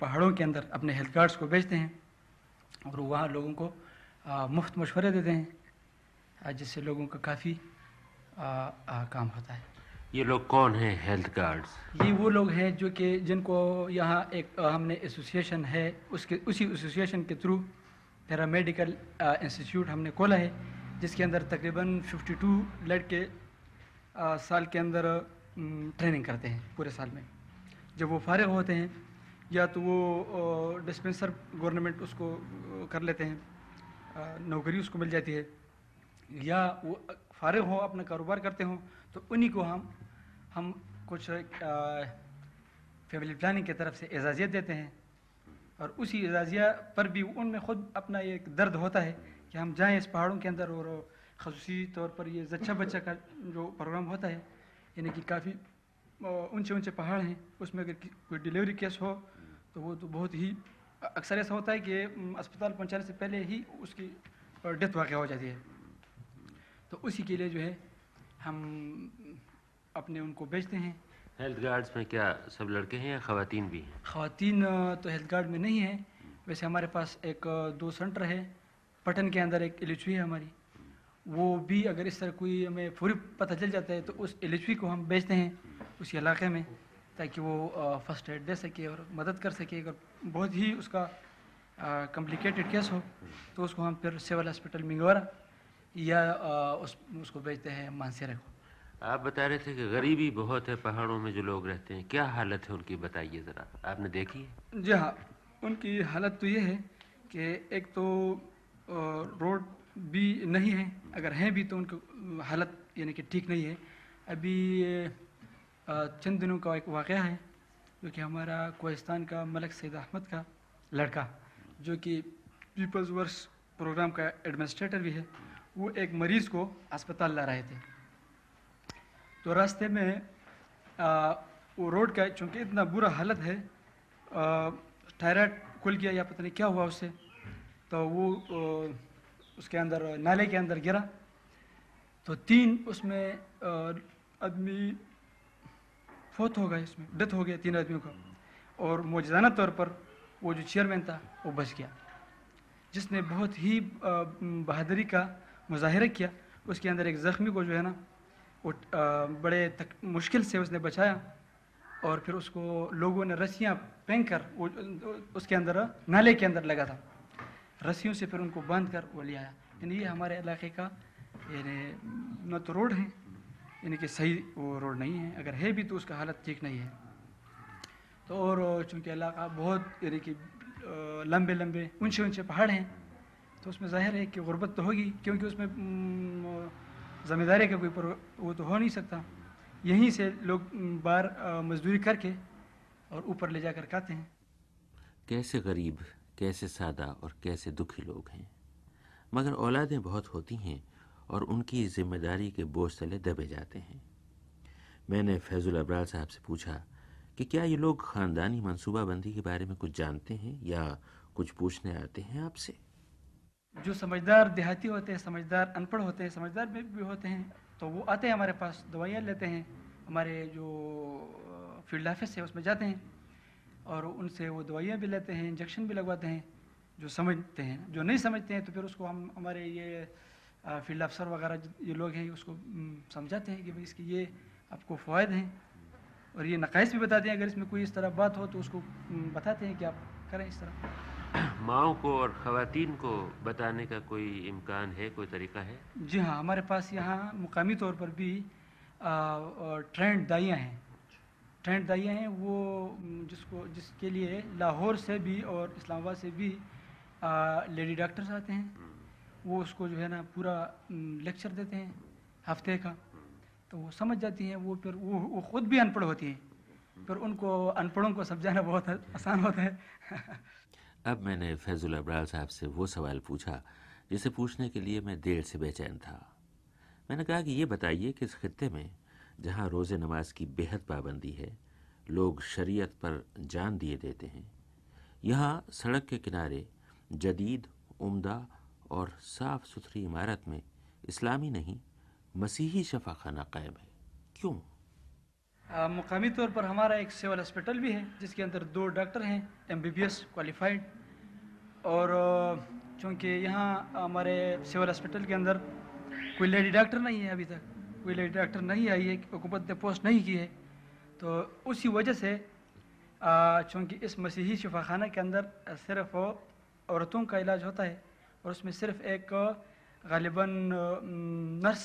पहाड़ों के अंदर अपने हेल्थ गार्ड्स को भेजते हैं और वहाँ लोगों को मुफ़्त मशवरे देते हैं जिससे लोगों का काफ़ी काम होता है। ये लोग कौन हैं हेल्थ गार्ड्स ये वो लोग हैं जो कि जिनको यहाँ एक हमने एसोसिएशन है उसके उसी एसोसिएशन के थ्रू पैरामेडिकल इंस्टीट्यूट हमने खोला है जिसके अंदर तकरीबन 52 लड़के आ, साल के अंदर ट्रेनिंग करते हैं पूरे साल में। जब वो फारग होते हैं, या तो वो डिस्पेंसर गवर्नमेंट उसको कर लेते हैं नौकरी उसको मिल जाती है, या वो फारग हो, अपना कारोबार करते हों तो उन्हीं को हम हम कुछ फैमिली प्लानिंग की तरफ़ से एजाज़ियत देते हैं। और उसी एजाज़िया पर भी उनमें ख़ुद अपना एक दर्द होता है कि हम जाएँ इस पहाड़ों के अंदर और खसूसी तौर पर ये जच्चा बच्चा का जो प्रोग्राम होता है यानी कि काफ़ी ऊँचे ऊँचे पहाड़ हैं उसमें अगर कोई डिलीवरी केस हो तो वो तो बहुत ही अक्सर ऐसा होता है कि अस्पताल पहुँचाने से पहले ही उसकी डेथ वाक़ हो जाती है। तो उसी के लिए जो है हम अपने उनको भेजते हैं। हेल्थ गार्ड्स में क्या सब लड़के हैं या खातन भी हैं? खातन तो हेल्थ गार्ड में नहीं है। वैसे हमारे पास एक दो सेंटर है। पटन के अंदर एक एल है हमारी। वो भी अगर इस तरह कोई हमें पूरी पता चल जाता है तो उस एल को हम भेजते हैं उसी इलाके में ताकि वो फ़र्स्ट एड दे सके और मदद कर सके। अगर बहुत ही उसका कॉम्प्लिकेटेड केस हो तो उसको हम फिर सिविल हॉस्पिटल मिंगवारा या आ, उस उसको भेजते हैं मानसेरा को। आप बता रहे थे कि गरीबी बहुत है पहाड़ों में जो लोग रहते हैं। क्या हालत है उनकी बताइए ज़रा। आपने देखी है? जी हाँ उनकी हालत तो ये है कि एक तो रोड भी नहीं है अगर हैं भी तो उनकी हालत यानी कि ठीक नहीं है। अभी चंद दिनों का एक वाक़ है जो कि हमारा कोहिस्तान का मलक सैद अहमद का लड़का जो कि पीपल्स वर्स प्रोग्राम का एडमिनिस्ट्रेटर भी है। वो एक मरीज़ को अस्पताल ला रहे थे। तो रास्ते में आ, वो रोड का चूँकि इतना बुरा हालत है टायराइड खुल गया या पता नहीं क्या हुआ उससे तो वो उसके अंदर नाले के अंदर गिरा। तो तीन उसमें आदमी फोत हो गए इसमें डेथ हो गया तीन आदमियों का। और मौजाना तौर पर वो जो चेयरमैन था वो बच गया। जिसने बहुत ही बहादुरी का मुजाहरा किया उसके अंदर एक ज़ख्मी को जो है ना वो बड़े तक, मुश्किल से उसने बचाया। और फिर उसको लोगों ने रस्सियाँ फेंक कर उसके अंदर नाले के अंदर लगा था। रस्सियों से फिर उनको बाँध कर वो ले आया। यानी ये हमारे इलाके का, यानी न तो रोड है, यानी कि सही वो रोड नहीं है। अगर है भी तो उसका हालत ठीक नहीं है। तो और चूँकि इलाका बहुत, यानी कि लंबे लंबे, ऊँचे ऊँचे पहाड़ हैं तो उसमें ज़ाहिर है कि गुर्बत तो होगी, क्योंकि उसमें ज़िम्मेदारी का कोई वो तो हो नहीं सकता। यहीं से लोग बाहर मजदूरी करके और ऊपर ले जाकर खाते हैं। कैसे गरीब कैसे सादा और कैसे दुखी लोग हैं। मगर औलादें बहुत होती हैं और उनकी ज़िम्मेदारी के बोझ तले दबे जाते हैं। मैंने फैजुल अबरार साहब से पूछा कि क्या ये लोग ख़ानदानी मनसूबाबंदी के बारे में कुछ जानते हैं या कुछ पूछने आते हैं आपसे? जो समझदार देहाती होते हैं समझदार अनपढ़ होते हैं समझदार भी, भी होते हैं तो वो आते हैं हमारे पास दवाइयाँ लेते हैं हमारे जो फ़ील्ड ऑफ़िस है उसमें जाते हैं। और उनसे वो दवाइयाँ भी लेते हैं इंजेक्शन भी लगवाते हैं जो समझते हैं। जो नहीं समझते हैं तो फिर उसको हम हमारे ये फ़ील्ड अफसर वगैरह ये लोग हैं उसको समझाते हैं कि भाई इसके ये आपको फ़ायदे हैं। और ये नकाइस भी बताते हैं अगर इसमें कोई इस तरह बात हो तो उसको बताते हैं कि आप करें इस तरह। *coughs* माओ को और ख़वान को बताने का कोई इम्कान है कोई तरीका है? जी हाँ हमारे पास यहाँ मुकामी तौर पर भी ट्रेंड दाइयाँ हैं। ट्रेंड दाइयाँ हैं वो जिसको जिसके लिए लाहौर से भी और इस्लामाबाद से भी आ, लेडी डॉक्टर्स आते हैं। वो उसको जो है ना पूरा लेक्चर देते हैं हफ़्ते का। तो वो समझ जाती हैं वो फिर वो वो खुद भी अनपढ़ होती हैं। फिर उनको अनपढ़ों को समझाना बहुत आसान होता है। *laughs* अब मैंने फैजुल अबरार साहब से वो सवाल पूछा जिसे पूछने के लिए मैं देर से बेचैन था। मैंने कहा कि ये बताइए कि इस खत्ते में जहाँ रोज़े नमाज़ की बेहद पाबंदी है लोग शरीयत पर जान दिए देते हैं। यहाँ सड़क के किनारे जदीद उम्दा और साफ़ सुथरी इमारत में इस्लामी नहीं मसीही शफाखाना कायम है। क्यों? आ, मुकामी तौर पर हमारा एक सिविल हॉस्पिटल भी है जिसके अंदर दो डॉक्टर हैं एमबीबीएस क्वालिफाइड। और चूँकि यहाँ हमारे सिविल हॉस्पिटल के अंदर कोई लेडी डॉक्टर नहीं है अभी तक कोई लेडी डॉक्टर नहीं आई है हुकूमत ने पोस्ट नहीं की है तो उसी वजह से चूँकि इस मसीही शफाखाना के अंदर सिर्फ़ औरतों का इलाज होता है, और उसमें सिर्फ़ एक गालिबा नर्स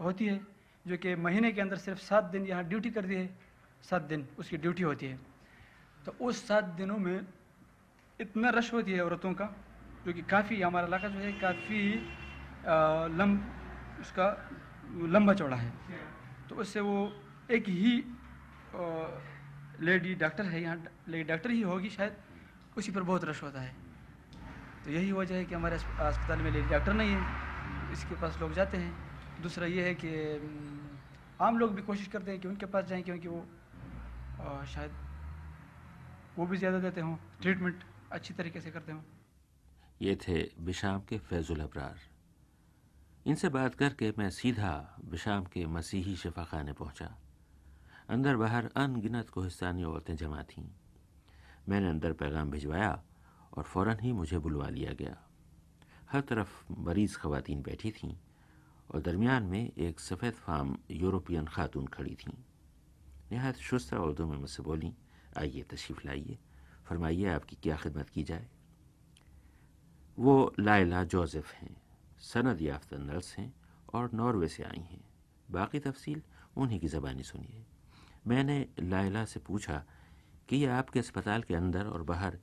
होती है, जो कि महीने के अंदर सिर्फ़ सात दिन यहाँ ड्यूटी करती है, सात दिन उसकी ड्यूटी होती है। तो उस सात दिनों में इतना रश होती है औरतों का, जो कि काफ़ी हमारा इलाका जो है, काफ़ी लम उसका लंबा चौड़ा है। तो उससे वो एक ही लेडी डॉक्टर है यहाँ लेडी डॉक्टर ही होगी शायद उसी पर बहुत रश होता है। तो यही वजह है कि हमारे अस्पताल में लेडी डॉक्टर नहीं है इसके पास लोग जाते हैं। दूसरा ये है कि आम लोग भी कोशिश करते हैं कि उनके पास जाएँ क्योंकि वो अ, शायद वो भी ज़्यादा देते हों ट्रीटमेंट अच्छी तरीके से करते हों। ये थे बिशाम के फैजुल अबरार। इनसे बात करके मैं सीधा बिशाम के मसीही शफाखाने पहुँचा। अंदर बाहर अनगिनत कोहिस्तानी औरतें जमा थीं। मैंने अंदर पैगाम भिजवाया और फ़ौरन ही मुझे बुलवा लिया गया। हर तरफ़ मरीज़ खवातीन बैठी थीं और दरमियान में एक सफ़ेद फार्म यूरोपियन खातून खड़ी थीं। नहायत शुस्ता उर्दू में मुझसे बोली, आइए, तशरीफ़ लाइए, फरमाइए आपकी क्या खिदमत की जाए? वो लायला जोसेफ हैं। सनद याफ्ता नर्स हैं और नॉर्वे से आई हैं। बाकी तफसील उन्हीं की ज़बानी सुनिए। मैंने लायला से पूछा कि ये आपके अस्पताल के अंदर और बाहर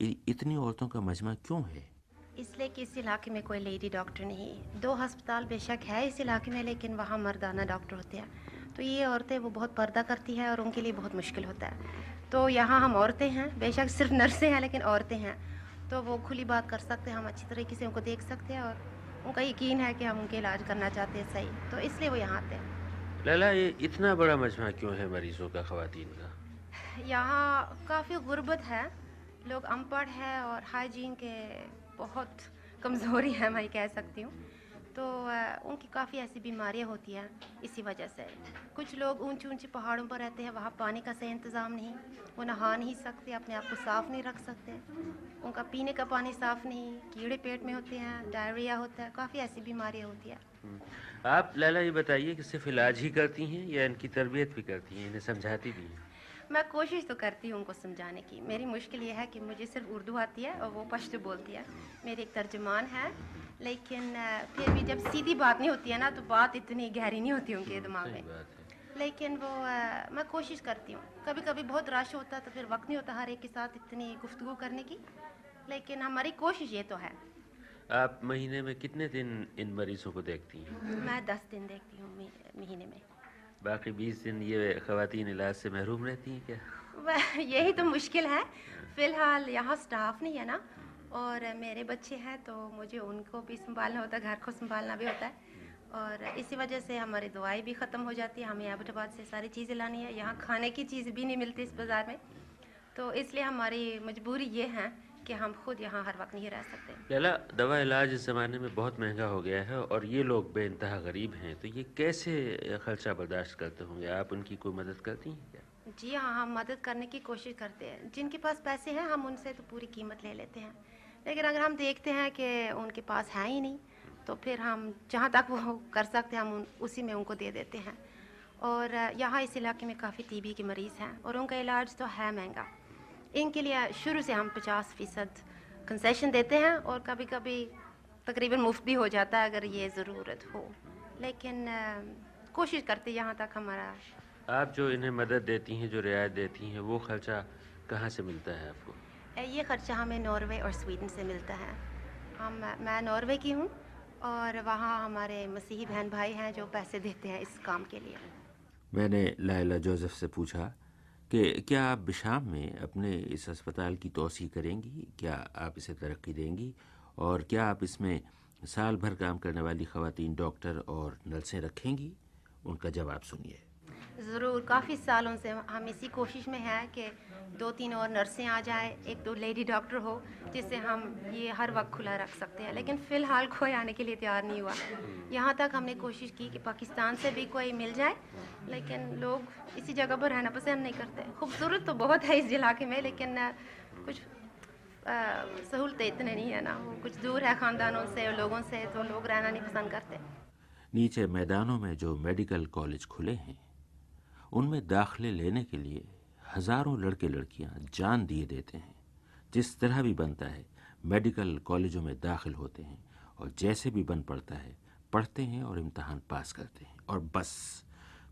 इतनी औरतों का मजमा क्यों है? इसलिए कि इस इलाके में कोई लेडी डॉक्टर नहीं दो अस्पताल बेशक है इस इलाके में, लेकिन वहाँ मर्दाना डॉक्टर होते हैं। तो ये औरतें वो बहुत पर्दा करती हैं और उनके लिए बहुत मुश्किल होता है। तो यहाँ हम औरतें हैं, बेशक सिर्फ़ नर्सें हैं, लेकिन औरतें हैं। तो वो खुली बात कर सकते हैं, हम अच्छी तरीके से उनको देख सकते हैं और उनका यकीन है कि हम उनके इलाज करना चाहते हैं सही तो इसलिए वो यहाँ आते हैं। लैला ये इतना बड़ा मजमा क्यों है मरीजों का खातन का? यहाँ काफ़ी गुर्बत है लोग अनपढ़ है और हाइजीन के बहुत कमज़ोरी है मैं कह सकती हूँ। तो उनकी काफ़ी ऐसी बीमारियाँ होती हैं इसी वजह से। कुछ लोग ऊँची ऊँची पहाड़ों पर रहते हैं, वहाँ पानी का सही इंतज़ाम नहीं, वो नहा नहीं सकते, अपने आप को साफ़ नहीं रख सकते। उनका पीने का पानी साफ़ नहीं, कीड़े पेट में होते हैं, डायरिया होता है, काफ़ी ऐसी बीमारियाँ होती हैं। आप, लैला, ये बताइए कि सिर्फ़ इलाज ही करती हैं या इनकी तरबियत भी करती हैं, इन्हें समझाती भी हैं? मैं कोशिश तो करती हूँ उनको समझाने की। मेरी मुश्किल ये है कि मुझे सिर्फ़ उर्दू आती है और वो पश्तो बोलती है। मेरी एक तर्जमान है लेकिन फिर भी जब सीधी बात नहीं होती है ना तो बात इतनी गहरी नहीं होती उनके दिमाग में। लेकिन वो अ, मैं कोशिश करती हूँ। कभी कभी बहुत रश होता है तो फिर वक्त नहीं होता हर एक के साथ इतनी गुफ्तगू करने की। लेकिन हमारी कोशिश ये तो है। आप महीने में कितने दिन इन मरीजों को देखती हैं? मैं दस दिन देखती हूँ महीने में। बाकी बीस दिन ये खातन इलाज से महरूम रहती हैं क्या? यही तो मुश्किल है। फ़िलहाल यहाँ स्टाफ नहीं है ना और मेरे बच्चे हैं तो मुझे उनको भी संभालना होता है घर को संभालना भी होता है। और इसी वजह से हमारी दवाई भी ख़त्म हो जाती है हमें एबटाबाद से सारी चीज़ें लानी है यहाँ खाने की चीज़ भी नहीं मिलती इस बाज़ार में। तो इसलिए हमारी मजबूरी ये है कि हम खुद यहाँ हर वक्त नहीं रह सकते। लैला दवा इलाज इस ज़माने में बहुत महँगा हो गया है और ये लोग बेानतहा गरीब हैं तो ये कैसे खर्चा बर्दाश्त करते होंगे? आप उनकी कोई मदद करती हैं क्या? जी हाँ हम मदद करने की कोशिश करते हैं। जिनके पास पैसे हैं हम उनसे तो पूरी कीमत ले लेते हैं। लेकिन अगर हम देखते हैं कि उनके पास है ही नहीं तो फिर हम जहाँ तक वो कर सकते हैं हम उन, उसी में उनको दे देते हैं। और यहाँ इस इलाके में काफ़ी टीबी के मरीज़ हैं और उनका इलाज तो है महँगा। इनके लिए शुरू से हम पचास फ़ीसद कंसेशन देते हैं और कभी कभी तकरीबन मुफ़्त भी हो जाता है अगर ये ज़रूरत हो। लेकिन कोशिश करते यहाँ तक हमारा। आप जो इन्हें मदद देती हैं जो रियायत देती हैं वो खर्चा कहाँ से मिलता है आपको? ये खर्चा हमें नॉर्वे और स्वीडन से मिलता है। हम मैं नॉर्वे की हूँ और वहाँ हमारे मसीही बहन भाई हैं जो पैसे देते हैं इस काम के लिए। मैंने लाइला जोसेफ से पूछा कि क्या आप बिशाम में अपने इस अस्पताल की तोसी करेंगी? क्या आप इसे तरक्की देंगी? और क्या आप इसमें साल भर काम करने वाली खातन डॉक्टर और नर्सें रखेंगी? उनका जवाब सुनिए। ज़रूर, काफ़ी सालों से हम इसी कोशिश में हैं कि दो तीन और नर्सें आ जाए, एक दो लेडी डॉक्टर हो, जिससे हम ये हर वक्त खुला रख सकते हैं। लेकिन फ़िलहाल कोई आने के लिए तैयार नहीं हुआ। यहाँ तक हमने कोशिश की कि पाकिस्तान से भी कोई मिल जाए, लेकिन लोग इसी जगह पर रहना पसंद नहीं करते। खूबसूरत तो बहुत है इस इलाके में, लेकिन कुछ सहूलतें इतने नहीं है ना। वो कुछ दूर है ख़ानदानों से लोगों से तो लोग रहना नहीं पसंद करते। नीचे मैदानों में जो मेडिकल कॉलेज खुले हैं उनमें दाखिले लेने के लिए हज़ारों लड़के लड़कियाँ जान दिए देते हैं। जिस तरह भी बनता है मेडिकल कॉलेजों में दाखिल होते हैं और जैसे भी बन पड़ता है पढ़ते हैं और इम्तहान पास करते हैं और बस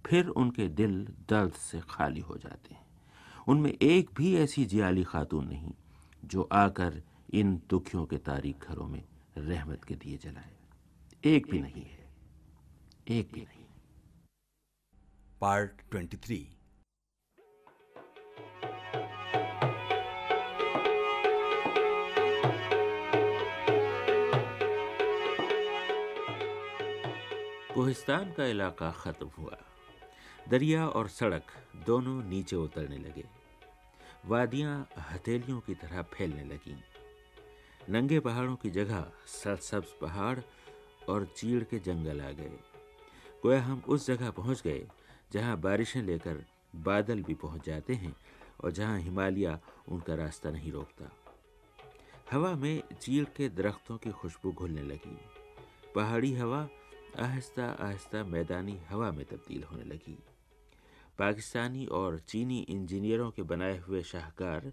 फिर उनके दिल दर्द से खाली हो जाते हैं। उनमें एक भी ऐसी जियाली खातून नहीं जो आकर इन दुखियों के तारीख घरों में रहमत के दिए जलाए। एक भी नहीं है। एक भी नहीं। पार्ट ट्वेंटी थ्री कोहिस्तान का इलाका ख़त्म हुआ। दरिया और सड़क दोनों नीचे उतरने लगे। वादियाँ हथेलियों की तरह फैलने लगीं। नंगे पहाड़ों की जगह सरसब्ज पहाड़ और चीड़ के जंगल आ गए। गोया हम उस जगह पहुँच गए जहाँ बारिशें लेकर बादल भी पहुँच जाते हैं और जहाँ हिमालय उनका रास्ता नहीं रोकता। हवा में चीड़ के दरख्तों की खुशबू घुलने लगी। पहाड़ी हवा आहिस्ता आहिस्ता मैदानी हवा में तब्दील होने लगी। पाकिस्तानी और चीनी इंजीनियरों के बनाए हुए शाहकार,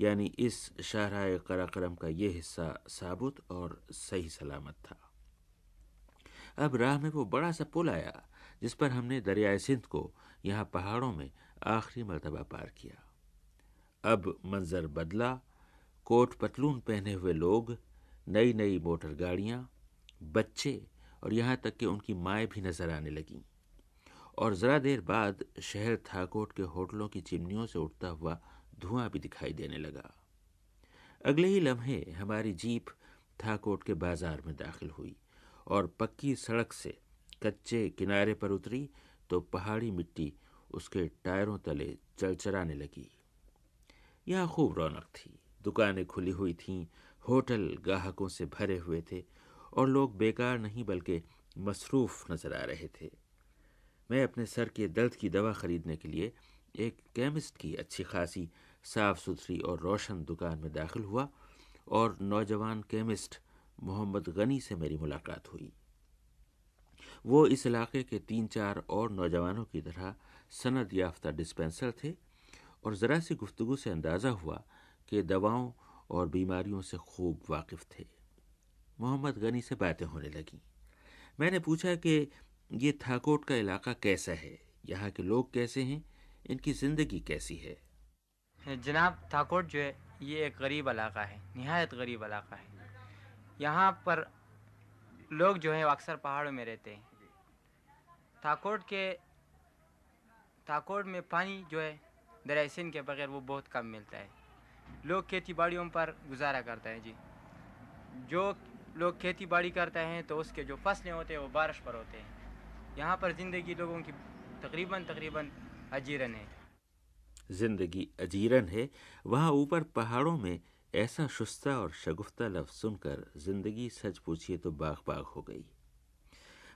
यानी इस शाहराय कराक्रम का ये हिस्सा साबुत और सही सलामत था। अब राह में वो बड़ा सा पुल आया। जिस पर हमने दरियाए सिंध को यहाँ पहाड़ों में आखिरी मरतबा पार किया। अब मंजर बदला, कोट पतलून पहने हुए लोग नई नई मोटर गाड़ियाँ, बच्चे और यहाँ तक कि उनकी माएँ भी नज़र आने लगीं। और ज़रा देर बाद शहर थाकोट के होटलों की चिमनियों से उठता हुआ धुआँ भी दिखाई देने लगा। अगले ही लम्हे हमारी जीप थाकोट के बाज़ार में दाखिल हुई और पक्की सड़क से कच्चे किनारे पर उतरी तो पहाड़ी मिट्टी उसके टायरों तले चलचराने लगी। यहाँ खूब रौनक थी। दुकानें खुली हुई थीं, होटल ग्राहकों से भरे हुए थे और लोग बेकार नहीं बल्कि मसरूफ़ नज़र आ रहे थे। मैं अपने सर के दर्द की दवा ख़रीदने के लिए एक केमिस्ट की अच्छी खासी साफ़ सुथरी और रोशन दुकान में दाखिल हुआ और नौजवान केमिस्ट मोहम्मद गनी से मेरी मुलाकात हुई। वो इस इलाके के तीन चार और नौजवानों की तरह सनद याफ्ता डिस्पेंसर थे और ज़रा सी गुफ्तगु से अंदाज़ा हुआ कि दवाओं और बीमारियों से खूब वाकिफ़ थे। मोहम्मद गनी से बातें होने लगीं। मैंने पूछा कि ये थाकोट का इलाका कैसा है? यहाँ के लोग कैसे हैं? इनकी ज़िंदगी कैसी है? जनाब, थाकोट जो है, ये एक गरीब इलाका है, नहायत गरीब इलाका है। यहाँ पर लोग जो है अक्सर पहाड़ों में रहते हैं। थाकोट के थाकोट में पानी जो है दरिया सिंध के बगैर वो बहुत कम मिलता है। लोग खेती बाड़ियों पर गुजारा करते हैं जी। जो लोग खेती बाड़ी करते हैं तो उसके जो फ़सलें होते हैं, वो बारिश पर होते हैं। यहाँ पर ज़िंदगी लोगों की तकरीबन तकरीबन अजीरन है। ज़िंदगी अजीरन है, वहाँ ऊपर पहाड़ों में ऐसा शुस्ता और शगुफ्ता लफ्ज सुनकर ज़िंदगी सच पूछिए तो बाग बाग हो गई।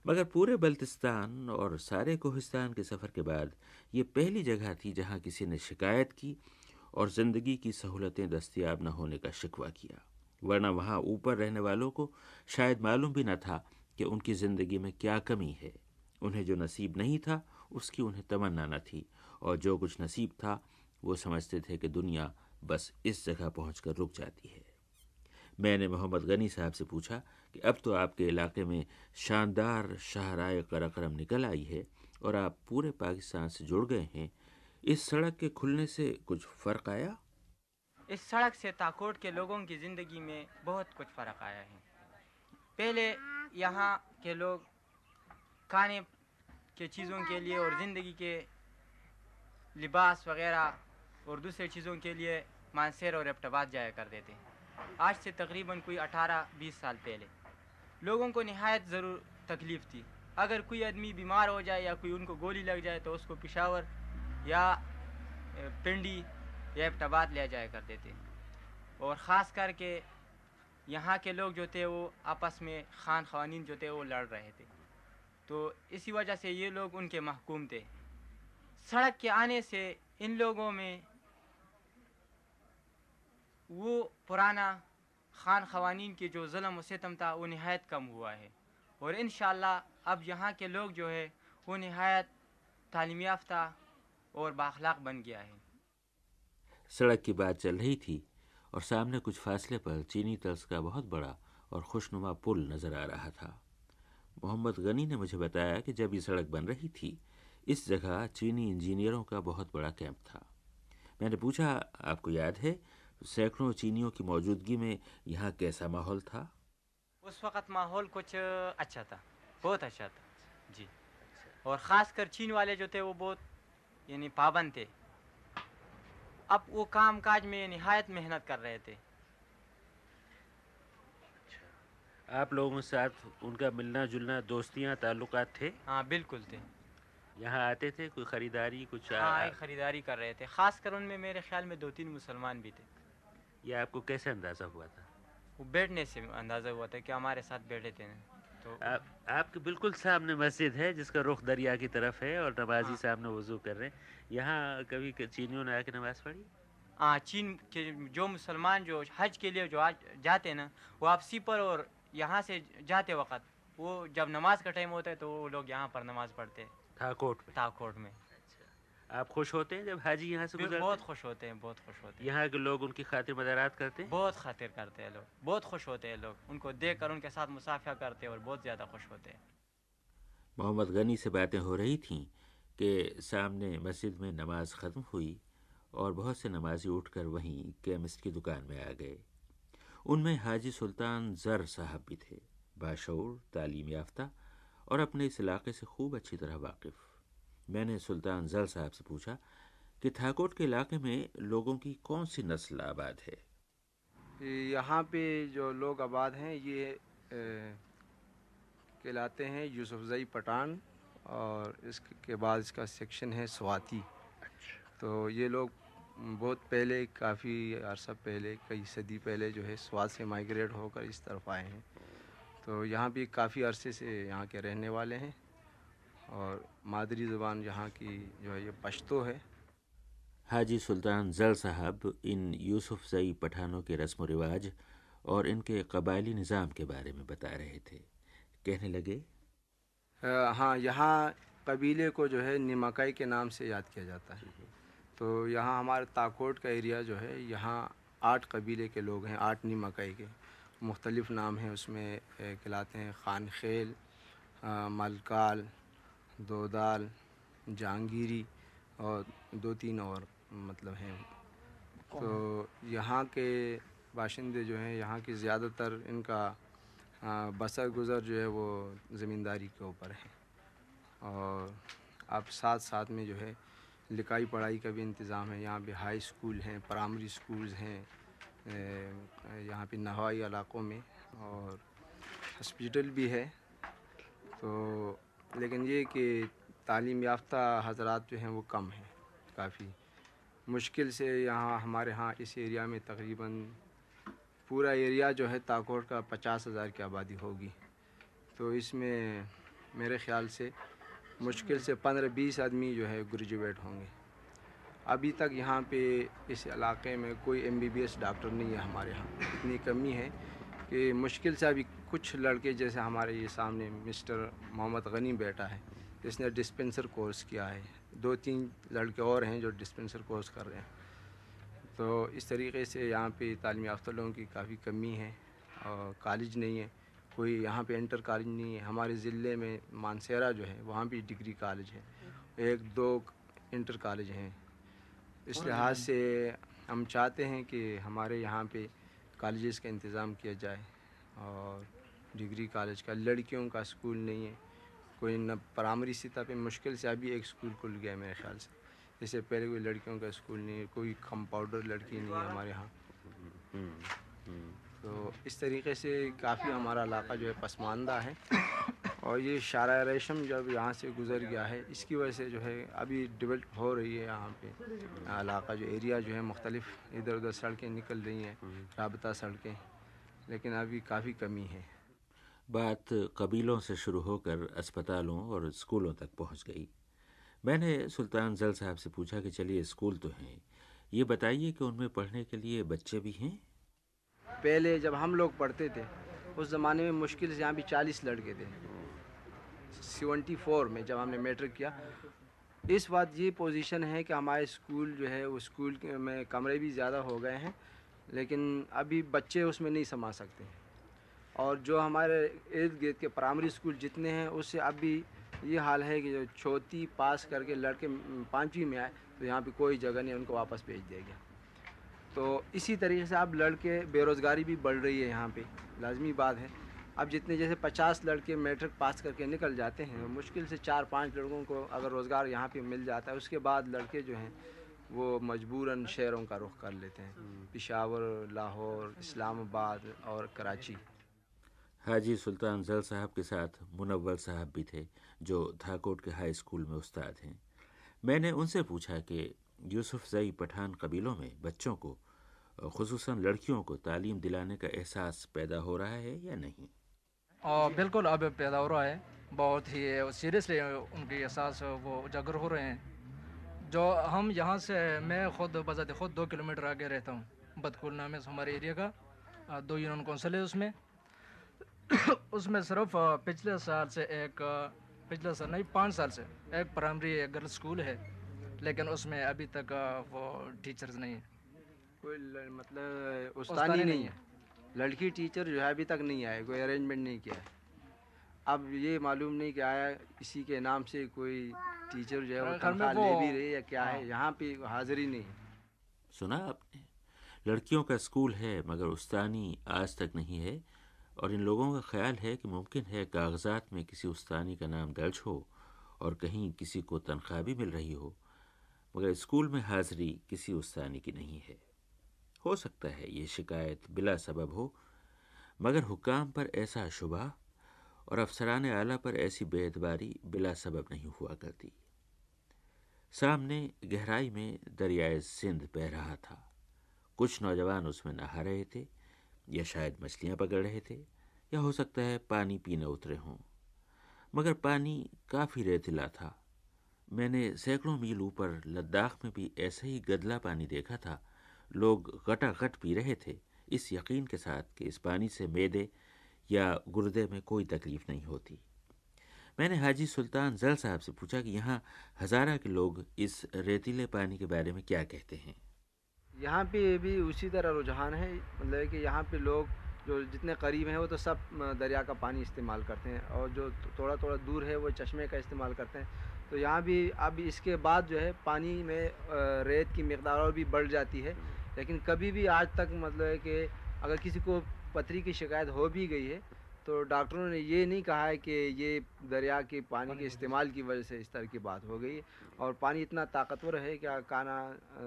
मगर पूरे बल्तिस्तान और सारे कोहिस्तान के सफ़र के बाद ये पहली जगह थी जहाँ किसी ने शिकायत की और ज़िंदगी की सहूलतें दस्तियाब न होने का शिकवा किया। वरना वहाँ ऊपर रहने वालों को शायद मालूम भी न था कि उनकी ज़िंदगी में क्या कमी है। उन्हें जो नसीब नहीं था, उसकी उन्हें तमन्ना न थी और जो कुछ नसीब था, वो समझते थे कि दुनिया बस इस जगह पहुंचकर रुक जाती है। मैंने मोहम्मद गनी साहब से पूछा कि अब तो आपके इलाके में शानदार शाहराय कराक्रम निकल आई है और आप पूरे पाकिस्तान से जुड़ गए हैं। इस सड़क के खुलने से कुछ फ़र्क आया? इस सड़क से ताकोट के लोगों की ज़िंदगी में बहुत कुछ फ़र्क आया है। पहले यहाँ के लोग खाने के चीज़ों के लिए और ज़िंदगी के लिबास वगैरह और दूसरे चीज़ों के लिए मानसर और एबटाबाद जाया करते थे। आज से तकरीबन कोई 18-20 साल पहले। लोगों को नहायत ज़रूर तकलीफ़ थी। अगर कोई आदमी बीमार हो जाए या कोई उनको गोली लग जाए तो उसको पिशावर या पिंडी या एबटाबाद ले जाया करते थे और ख़ास करके यहाँ के लोग जो थे, वो आपस में खान खवानीन जो थे, वो लड़ रहे थे। तो इसी वजह से ये लोग उनके महकूम थे। सड़क के आने से इन लोगों में वो पुराना खान खवानीन के जो ज़ुल्म सितम था, वो नहायत कम हुआ है। और इन अब यहाँ के लोग जो है, वो नहायत तालीम याफ्ता और बाखलाक बन गया है। सड़क की बात चल रही थी और सामने कुछ फासले पर चीनी तर्ज का बहुत बड़ा और खुशनुमा पुल नज़र आ रहा था। मोहम्मद गनी ने मुझे बताया कि जब ये सड़क बन रही थी, इस जगह चीनी इंजीनियरों का बहुत बड़ा कैंप था। मैंने पूछा, आपको याद है सैकड़ों चीनियों की मौजूदगी में यहाँ कैसा माहौल था? उस वक़्त माहौल कुछ अच्छा था बहुत अच्छा था जी। और ख़ास कर चीन वाले जो थे वो बहुत यानी पाबंद थे। अब वो काम काज में नहायत मेहनत कर रहे थे। आप लोगों के साथ उनका मिलना जुलना दोस्तियाँ ताल्लुकात थे? हाँ बिल्कुल थे। यहाँ आते थे? कोई ख़रीदारी कुछ हाँ ख़रीदारी कर रहे थे। ख़ास कर उनमें मेरे ख्याल में दो तीन मुसलमान भी थे। ये आपको कैसे अंदाज़ा हुआ था? वो बैठने से अंदाज़ा हुआ था कि हमारे साथ बैठे थे तो आप, आपके बिल्कुल सामने मस्जिद है जिसका रुख दरिया की तरफ़ है और नमाजी हाँ। सामने वज़ू कर रहे हैं। यहाँ कभी चीनियों ने आके नमाज़ पढ़ी? हाँ चीन के जो मुसलमान जो हज के लिए जो आज जाते हैं ना वो वापसी पर और यहाँ से जाते वक्त वो जब नमाज़ का टाइम होता है तो वो लोग यहाँ पर नमाज़ पढ़ते हैं। थाकोट में? थाकोट में। आप खुश होते हैं जब हाजी यहाँ से गुजरते बहुत खुश होते हैं बहुत खुश होते हैं। यहाँ के लोग उनकी खातिर मदारात करते हैं? बहुत खातिर करते हैं लोग बहुत खुश होते हैं लोग। उनको देख कर उनके साथ मुसाफा करते हैं और बहुत ज़्यादा खुश होते हैं। मोहम्मद गनी से बातें हो रही थीं कि सामने मस्जिद में नमाज़ ख़त्म हुई और बहुत से नमाजी उठकर वहीं केमिस्ट की दुकान में आ गए। उनमें हाजी सुल्तान ज़र साहब भी थे बाशूर तालीम याफ्ता और अपने इस इलाके से खूब अच्छी तरह वाकिफ़। मैंने सुल्तान ज़र साहब से पूछा कि थाकोट के इलाके में लोगों की कौन सी नस्ल आबाद है? यहाँ पे जो लोग आबाद हैं ये कहलाते हैं यूसुफजई पठान और इसके बाद इसका सेक्शन है स्वाति। अच्छा। तो ये लोग बहुत पहले काफ़ी अरसा पहले कई सदी पहले जो है स्वाद से माइग्रेट होकर इस तरफ़ आए हैं। तो यहाँ भी काफ़ी अरसे से यहाँ के रहने वाले हैं। और मादरी ज़ुबान यहाँ की जो है ये पश्तो है। हाजी सुल्तान जल साहब इन यूसुफ जई पठानों के रस्म रिवाज और इनके कबायली निज़ाम के बारे में बता रहे थे। कहने लगे हाँ यहाँ कबीले को जो है निमकाई के नाम से याद किया जाता है। तो यहाँ हमारे ताकोट का एरिया जो है यहाँ आठ कबीले के लोग हैं आठ नी मकई के। मुख्तलिफ़ नाम हैं उसमें कहलाते हैं खान खेल मलकाल दोदाल जहांगीरी और दो तीन और मतलब हैं। तो यहाँ के बाशिंदे जो हैं यहाँ की ज़्यादातर इनका बसर गुज़र जो है वो ज़मींदारी के ऊपर है। और अब साथ साथ में जो है लिखाई पढ़ाई का भी इंतज़ाम है। यहाँ पे हाई स्कूल हैं प्राइमरी स्कूल्स हैं यहाँ पे नवाई इलाक़ों में और हॉस्पिटल भी है। तो लेकिन ये कि तालीम याफ्ता हजरात जो हैं वो कम हैं, काफ़ी। मुश्किल से यहाँ, हमारे यहाँ इस एरिया में तकरीबन पूरा एरिया जो है ताकोट का पचास हज़ार की आबादी होगी। तो इसमें मेरे ख़्याल से मुश्किल से पंद्रह बीस आदमी जो है ग्रेजुएट होंगे। अभी तक यहाँ पे इस इलाके में कोई एमबीबीएस डॉक्टर नहीं है हमारे यहाँ। इतनी कमी है कि मुश्किल से अभी कुछ लड़के जैसे हमारे ये सामने मिस्टर मोहम्मद गनी बैठा है इसने डिस्पेंसर कोर्स किया है। दो तीन लड़के और हैं जो डिस्पेंसर कोर्स कर रहे हैं। तो इस तरीके से यहाँ पे तालीम याफ्ता लोगों की काफ़ी कमी है और कॉलेज नहीं है। कोई यहाँ पे इंटर कॉलेज नहीं है। हमारे ज़िले में मानसेरा जो है वहाँ भी डिग्री कॉलेज है। एक दो इंटर कॉलेज हैं। इस लिहाज से हम चाहते हैं कि हमारे यहाँ पे कॉलेज़ का इंतज़ाम किया जाए और डिग्री कॉलेज का लड़कियों का स्कूल नहीं है। कोई न प्राइमरी सतह पे मुश्किल से अभी एक स्कूल खुल गया है मेरे ख्याल से। इससे पहले कोई लड़कियों का स्कूल नहीं है कोई कंपाउंडर लड़की नहीं है हमारे यहाँ। तो इस तरीके से काफ़ी हमारा इलाका जो है पसमानदा है। और ये शारा रेशम जब यहाँ से गुज़र गया है इसकी वजह से जो है अभी डेवलप हो रही है यहाँ पे। इलाका जो एरिया जो है मुख्तलिफ़ इधर उधर सड़कें निकल रही हैं रबता सड़कें लेकिन अभी काफ़ी कमी है। बात कबीलों से शुरू होकर अस्पतालों और स्कूलों तक पहुँच गई। मैंने सुल्तान जल साहब से पूछा कि चलिए, स्कूल तो हैं। ये बताइए कि उनमें पढ़ने के लिए बच्चे भी हैं? पहले जब हम लोग पढ़ते थे, उस ज़माने में मुश्किल से यहाँ भी चालीस लड़के थे। सेवेंटी फोर में जब हमने मैट्रिक किया। इस बात ये पोजीशन है कि हमारे स्कूल जो है वो स्कूल में कमरे भी ज़्यादा हो गए हैं, लेकिन अभी बच्चे उसमें नहीं समा सकते और जो हमारे इर्द गिर्द के प्राइमरी स्कूल जितने हैं उससे अभी ये हाल है कि जो चौथी पास करके लड़के पाँचवीं में आए तो यहाँ पे कोई जगह नहीं उनको वापस भेज दिया गया। तो इसी तरीके से अब लड़के बेरोज़गारी भी बढ़ रही है यहाँ पे लाजमी बात है। अब जितने जैसे पचास लड़के मैट्रिक पास करके निकल जाते हैं मुश्किल से चार पाँच लड़कों को अगर रोज़गार यहाँ पे मिल जाता है उसके बाद लड़के जो हैं वो मजबूरन शहरों का रुख कर लेते हैं। पिशावर लाहौर इस्लामाबाद और कराची। हाजी सुल्तान जल साहब के साथ मुनव्वल साहब भी थे, जो धाकोट के हाई स्कूल में उस्ताद हैं। मैंने उनसे पूछा कि यूसुफ जई पठान कबीलों में बच्चों को खसूस लड़कियों को तालीम दिलाने का एहसास पैदा हो रहा है या नहीं? बिल्कुल अब पैदा हो रहा है। बहुत ही सीरियसली उनके एहसास वो उजागर हो रहे हैं। जो हम यहाँ से, मैं ख़ुद बजाते खुद दो किलोमीटर आगे रहता हूँ बदकुल नाम है हमारे एरिया का। दो यूनियन कौंसिल है उसमें। *coughs* उसमें सिर्फ़ पिछले साल से एक पिछले साल नहीं पाँच साल से एक प्राइमरी गर्ल्स स्कूल है लेकिन उसमें अभी तक वो टीचर्स नहीं है। कोई मतलब उस्तानी नहीं नहीं है। लड़की टीचर जो है अभी तक नहीं आए कोई अरेंजमेंट नहीं किया है। अब ये मालूम नहीं कि आया इसी के नाम से कोई टीचर जो है वो तनख्वाह ले भी रही है क्या है हाँ। यहाँ पे हाजिरी नहीं सुना आपने? लड़कियों का स्कूल है मगर उस्तानी आज तक नहीं है। और इन लोगों का ख्याल है कि मुमकिन है कागजात में किसी उस्तानी का नाम दर्ज हो और कहीं किसी को तनख्वाह भी मिल रही हो, मगर स्कूल में हाजिरी किसी उस्तानी की नहीं है। हो सकता है ये शिकायत बिला सबब हो, मगर हुकाम पर ऐसा शुबा और अफसरान आला पर ऐसी बेतबारी बिला सबब नहीं हुआ करती। सामने गहराई में दरियाए सिंध बह रहा था। कुछ नौजवान उसमें नहा रहे थे या शायद मछलियाँ पकड़ रहे थे, या हो सकता है पानी पीने उतरे हों। मगर पानी काफ़ी रेतिला था। मैंने सैकड़ों मील ऊपर लद्दाख में भी ऐसे ही गदला पानी देखा था। लोग गटागट पी रहे थे, इस यकीन के साथ कि इस पानी से मैदे या गुर्दे में कोई तकलीफ़ नहीं होती। मैंने हाजी सुल्तान जल साहब से पूछा कि यहाँ हज़ारा के लोग इस रेतीले पानी के बारे में क्या कहते हैं। यहाँ पे भी उसी तरह रुझान है मतलब कि यहाँ पे लोग जो जितने करीब हैं वो तो सब दरिया का पानी इस्तेमाल करते हैं और जो थोड़ा थोड़ा दूर है वो चश्मे का इस्तेमाल करते हैं। तो यहाँ भी अब इसके बाद जो है पानी में रेत की मकदार और भी बढ़ जाती है। लेकिन कभी भी आज तक मतलब है कि अगर किसी को पथरी की शिकायत हो भी गई है तो डॉक्टरों ने ये नहीं कहा है कि ये दरिया के पानी के इस्तेमाल की वजह से इस तरह की बात हो गई और पानी इतना ताकतवर है कि काना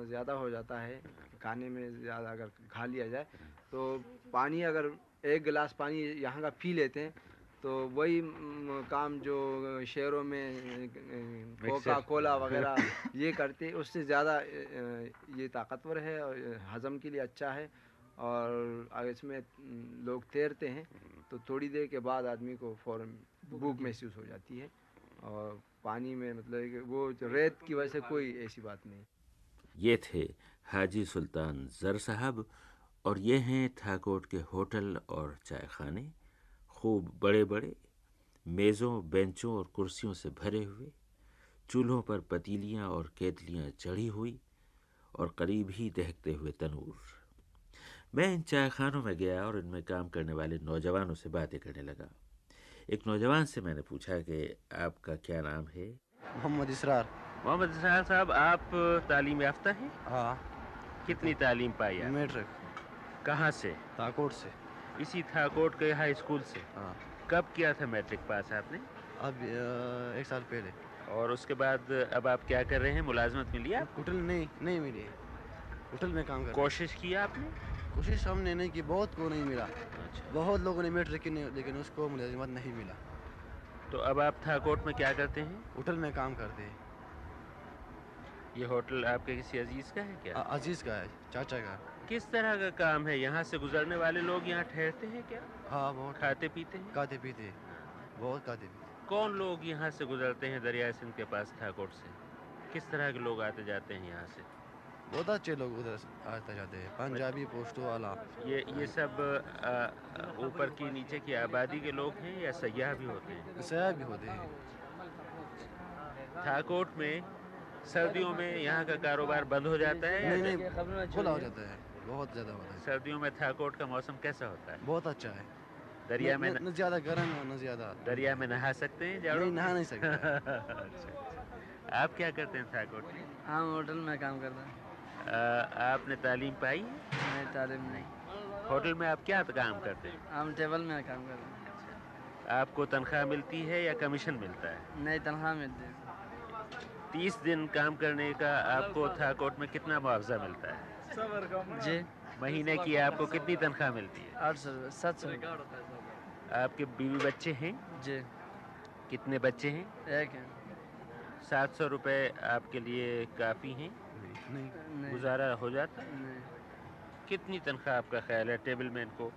ज़्यादा हो जाता है खाने में ज़्यादा अगर खा लिया जाए तो पानी अगर एक गिलास पानी यहाँ का पी लेते हैं तो वही काम जो शहरों में कोका कोला वगैरह *laughs* ये करते उससे ज़्यादा ये ताकतवर है और हज़म के लिए अच्छा है। और इसमें लोग तैरते हैं। तो थोड़ी देर के बाद आदमी को फ़ौर भूख महसूस हो जाती है और पानी में मतलब वो रेत की वजह से कोई ऐसी बात नहीं। ये थे हाजी सुल्तान जर साहब और ये हैं थाकोट के होटल और चाय खाने खूब बड़े बड़े मेज़ों बेंचों और कुर्सियों से भरे हुए चूल्हों पर पतीलियाँ और केतलियाँ चढ़ी हुई और करीब ही दहकते हुए तनूर। मैं इन चाय खानों में गया और इनमें काम करने वाले नौजवानों से बातें करने लगा। एक नौजवान से मैंने पूछा कि आपका क्या नाम है? मोहम्मद इसरार। मोहम्मद इसरार साहब आप तालीम याफ्ता हैं? हाँ। कितनी तालीम पाई आप मेट्रिक। कहाँ से? ताकोट से। इसी थाकोट के हाई स्कूल से? हाँ। कब किया था मैट्रिक पास आपने? अब एक साल पहले। और उसके बाद अब आप क्या कर रहे हैं? मुलाजमत मिली आप? होटल नहीं नहीं मिली। होटल में काम कर कोशिश की आपने? कोशिश हमने नहीं की बहुत को नहीं मिला। अच्छा। बहुत लोगों ने मेट्रिक की लेकिन उसको मुलाजमत नहीं मिला। तो अब आप थाकोट में क्या करते हैं? होटल में काम करते हैं। ये होटल आपके किसी अज़ीज़ का है क्या? आ, अज़ीज़ का है चाचा का। किस तरह का काम है? यहाँ से गुजरने वाले लोग यहाँ ठहरते हैं क्या? हाँ बहुत। खाते पीते हैं? खाते पीते हैं। बहुत खाते पीते कौन लोग यहाँ से गुजरते हैं दरिया सिंध के पास ठाकोट से? किस तरह के लोग आते जाते हैं यहाँ से? बहुत अच्छे लोग उधर आते जाते हैं। पंजाबी पोस्टो वाला। ये ये सब ऊपर की नीचे की आबादी के लोग हैं या सयाह भी होते हैं? सयाह भी होते हैं। ठाकोट में सर्दियों में यहाँ का कारोबार बंद हो जाता है नहीं नहीं खुला हो जाता है। बहुत ज़्यादा होता है। सर्दियों में थाकोट का मौसम कैसा होता है? बहुत अच्छा है। दरिया में न ज़्यादा गर्म और न ज़्यादा दरिया में नहा सकते हैं जाड़ों नहीं नहा नहीं सकते। *laughs* अच्छा। आप क्या करते हैं थाकोट में? हम होटल में काम करते हैं। आपने तालीम पाई? नहीं तालीम नहीं। होटल में आप क्या काम करते हैं? हम टेबल में काम करते हैं। आपको तनख्वाह मिलती है या कमीशन मिलता है? नहीं तनख्वाह मिलती है। तीस दिन काम करने का आपको थाकोट में कितना मुआवजा मिलता है? जी। महीने की आपको कितनी तनख्वाह मिलती है? आठ सौ सात सौ आपके बीवी बच्चे हैं? जी। कितने बच्चे हैं? एक है। सात सौ रुपये आपके लिए काफ़ी हैं। नहीं नहीं गुजारा हो जाता। है नहीं। कितनी तनख्वाह आपका ख्याल है टेबल मैन को?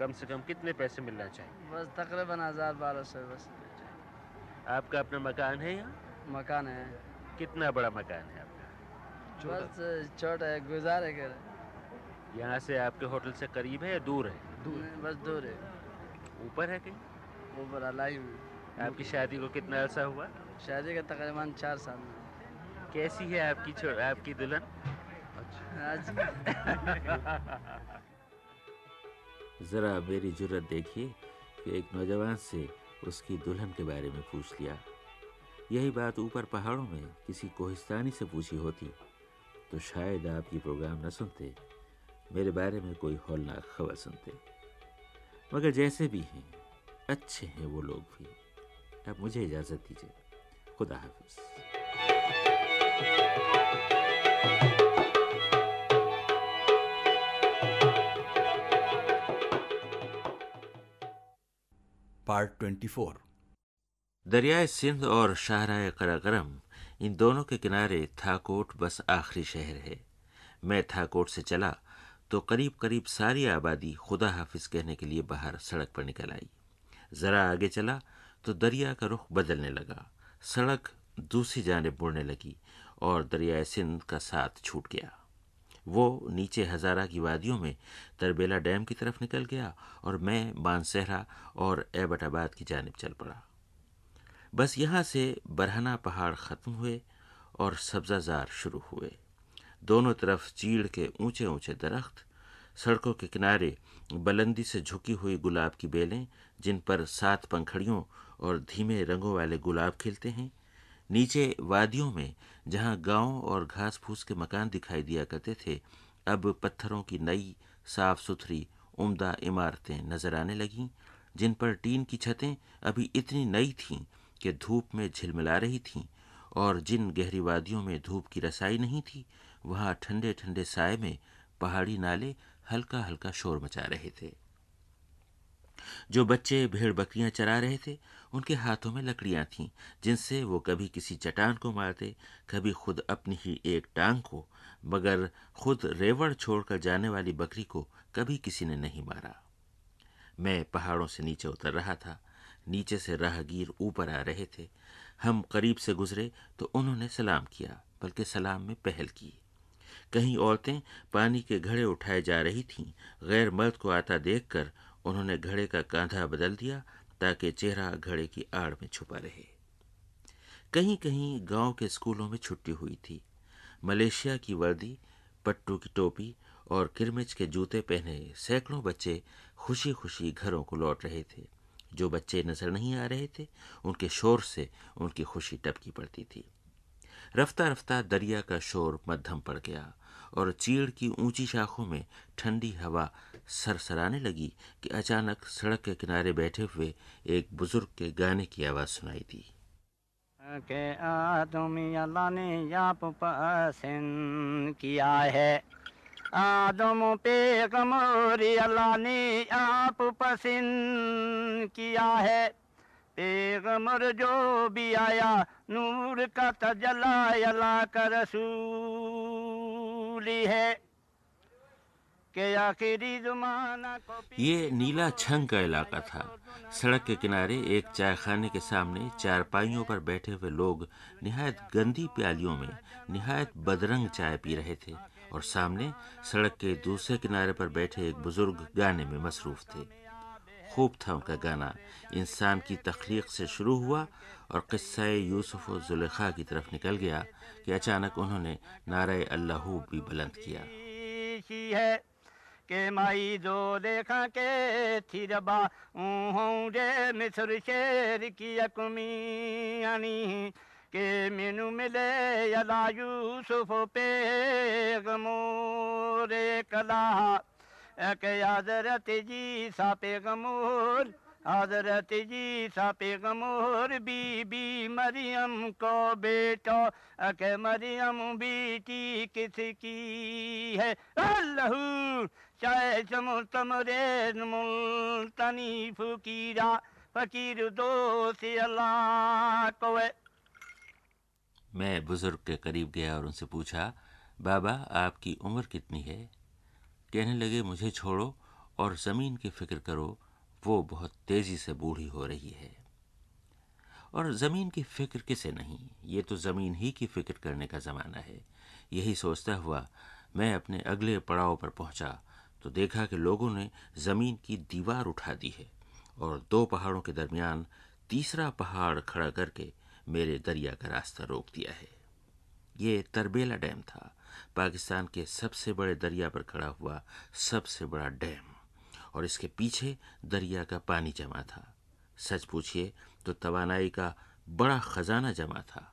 कम से कम कितने पैसे मिलना चाहिए? बस तकरीबन हज़ार बारह सौ बस। आपका अपना मकान है यहाँ? मकान है। कितना बड़ा मकान है आपका? बस छोटा है गुजारे कर यहाँ से आपके होटल से करीब है या दूर है? दूर। बस दूर है। ऊपर है कहीं? ऊपर अलाई में। आपकी शादी को कितना अर्सा हुआ? शादी का तकरीबन चार साल में। कैसी है आपकी आपकी दुल्हन? *laughs* ज़रा मेरी ज़रूरत देखिए कि एक नौजवान से उसकी दुल्हन के बारे में पूछ लिया। यही बात ऊपर पहाड़ों में किसी कोहिस्तानी से पूछी होती तो शायद आप ये प्रोग्राम न सुनते, मेरे बारे में कोई हौलनाक खबर सुनते। मगर जैसे भी हैं, अच्छे हैं वो लोग भी। अब मुझे इजाज़त दीजिए। खुदा हाफिज़। Part twenty four. दरियाए सिंध और शाहराह कराकरम, इन दोनों के किनारे थाकोट बस आखिरी शहर है। मैं थाकोट से चला तो करीब करीब सारी आबादी खुदा हाफिज कहने के लिए बाहर सड़क पर निकल आई। ज़रा आगे चला तो दरिया का रुख बदलने लगा। सड़क दूसरी जानब मुड़ने लगी और दरियाए सिंध का साथ छूट गया। वो नीचे हज़ारा की वादियों में तरबेला डैम की तरफ़ निकल गया और मैं बानसहरा और एबटाबाद की जानब चल पड़ा। बस यहाँ से बरहना पहाड़ ख़त्म हुए और सब्जाजार शुरू हुए। दोनों तरफ़ चीड़ के ऊँचे ऊँचे दरख्त, सड़कों के किनारे बुलंदी से झुकी हुई गुलाब की बेलें, जिन पर सात पंखड़ियों और धीमे रंगों वाले गुलाब खिलते हैं, नीचे वादियों में जहाँ गाँव और घास फूस के मकान दिखाई दिया करते थे, अब पत्थरों की नई साफ़ सुथरी उम्दा इमारतें नज़र आने लगीं, जिन पर टीन की छतें अभी इतनी नई थीं कि धूप में झिलमिला रही थीं, और जिन गहरी वादियों में धूप की रसाई नहीं थी, वहाँ ठंडे ठंडे साय में पहाड़ी नाले हल्का हल्का शोर मचा रहे थे। जो बच्चे भेड़ बकरियाँ चरा रहे थे उनके हाथों में लकड़ियाँ थीं, जिनसे वो कभी किसी चट्टान को मारते, कभी खुद अपनी ही एक टांग को, मगर खुद रेवड़ छोड़कर जाने वाली बकरी को कभी किसी ने नहीं मारा। मैं पहाड़ों से नीचे उतर रहा था। नीचे से राहगीर ऊपर आ रहे थे। हम करीब से गुजरे तो उन्होंने सलाम किया, बल्कि सलाम में पहल की। कहीं औरतें पानी के घड़े उठाए जा रही थीं। गैर मर्द को आता देखकर उन्होंने घड़े का कांधा बदल दिया ताकि चेहरा घड़े की आड़ में छुपा रहे। कहीं कहीं गाँव के स्कूलों में छुट्टी हुई थी। मलेशिया की वर्दी, पट्टू की टोपी और किरमिच के जूते पहने सैकड़ों बच्चे खुशी खुशी घरों को लौट रहे थे। जो बच्चे नज़र नहीं आ रहे थे, उनके शोर से उनकी खुशी टपकी पड़ती थी। रफ्ता रफ्ता दरिया का शोर मध्यम पड़ गया। और चीड़ की ऊँची शाखों में ठंडी हवा सरसराने लगी कि अचानक सड़क के किनारे बैठे हुए एक बुज़ुर्ग के गाने की आवाज़ सुनाई दी। के आदमी अल्लाह ने आप पसंद किया है। आदम पे कमोरी अल्लाह ने आप पसंद किया है। पेगमर जो भी आया, नूर का तजला अल्लाह का रसूली। है के आखिरी जमाना ये नीला छंग का इलाका था। सड़क के किनारे एक चाय खाने के सामने चारपाइयों पर बैठे हुए लोग निहायत गंदी प्यालियों में निहायत बदरंग चाय पी रहे थे और सामने सड़क के दूसरे किनारे पर बैठे एक बुज़ुर्ग गाने में मसरूफ थे। खूब था उनका गाना। इंसान की तख्लीक से शुरू हुआ और किस्सा यूसुफ जुलेखा की तरफ़ निकल गया कि अचानक उन्होंने नारे अल्लाहू भी बुलंद किया। है के माई दो देखा के थी रबा हूँ रे मिस्र शेर की अकमियानी, के मेनू मिले यला यूसुफ पे गमोरे कला। के हज़रत जी सा पेगमोर हज़रत जी सा पेगमोर बीबी मरियम को बेटा। के मरियम बेटी किसकी है? अल्लाह, चाहे तमरे मुल्तनी फकीरा फकीर दो से अल्लाह को मैं बुज़ुर्ग के करीब गया और उनसे पूछा, बाबा, आपकी उम्र कितनी है? कहने लगे, मुझे छोड़ो और ज़मीन की फ़िक्र करो। वो बहुत तेज़ी से बूढ़ी हो रही है। और ज़मीन की फ़िक्र किसे नहीं? ये तो ज़मीन ही की फ़िक्र करने का ज़माना है। यही सोचता हुआ मैं अपने अगले पड़ाव पर पहुँचा तो देखा कि लोगों ने ज़मीन की दीवार उठा दी है और दो पहाड़ों के दरमियान तीसरा पहाड़ खड़ा करके मेरे दरिया का रास्ता रोक दिया है। ये तरबेला डैम था, पाकिस्तान के सबसे बड़े दरिया पर खड़ा हुआ सबसे बड़ा डैम। और इसके पीछे दरिया का पानी जमा था। सच पूछिए तो तवानाई का बड़ा खजाना जमा था।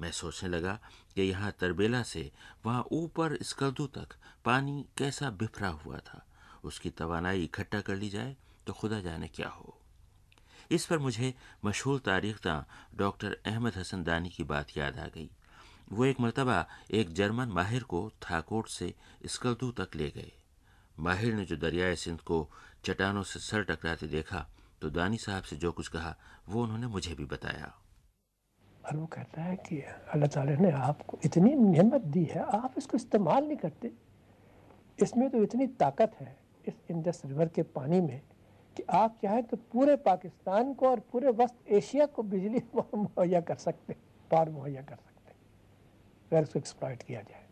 मैं सोचने लगा कि यहाँ तरबेला से वहाँ ऊपर स्कल्दू तक पानी कैसा बिफरा हुआ था। उसकी तवानाई इकट्ठा कर ली जाए तो खुदा जाने क्या हो। इस पर मुझे मशहूर तारीखदां डॉक्टर अहमद हसन दानी की बात याद आ गई। वो एक मरतबा एक जर्मन माहिर को थाकोट से स्कल्दू तक ले गए। माहिर ने जो दरियाए सिंध को चट्टानों से सर टकराते देखा तो दानी साहब से जो कुछ कहा वो उन्होंने मुझे भी बताया। और वो कहता है कि अल्लाह ताला ने आपको इतनी नेमत दी है आप इसको इस्तेमाल नहीं करते। इसमें तो इतनी ताकत है इस इंडस रिवर के पानी में कि आप चाहें तो पूरे पाकिस्तान को और पूरे वस्त एशिया को बिजली *laughs* मुहैया कर सकते पार मुहैया कर सकते अगर इसको एक्सप्लॉइट किया जाए।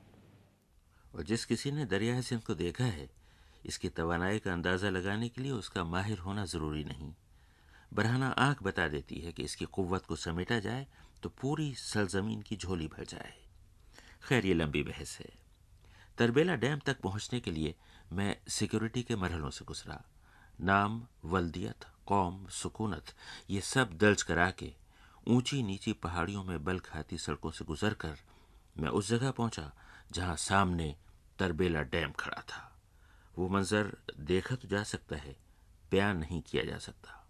और जिस किसी ने दरिया सिंध को देखा है इसकी तवानाई का अंदाज़ा लगाने के लिए उसका माहिर होना ज़रूरी नहीं। बरहाना आँख बता देती है कि इसकी कुव्वत को समेटा जाए तो पूरी सरजमीन की झोली भर जाए। खैर, ये लंबी बहस है। तरबेला डैम तक पहुँचने के लिए मैं सिक्योरिटी के मरहलों से गुजरा। नाम, वल्दियत, कौम, सुकूनत, ये सब दर्ज करा के ऊँची नीची पहाड़ियों में बल खाती सड़कों से गुजरकर मैं उस जगह पहुँचा जहाँ सामने तरबेला डैम खड़ा था। वो मंजर देखा तो जा सकता है, बयान नहीं किया जा सकता।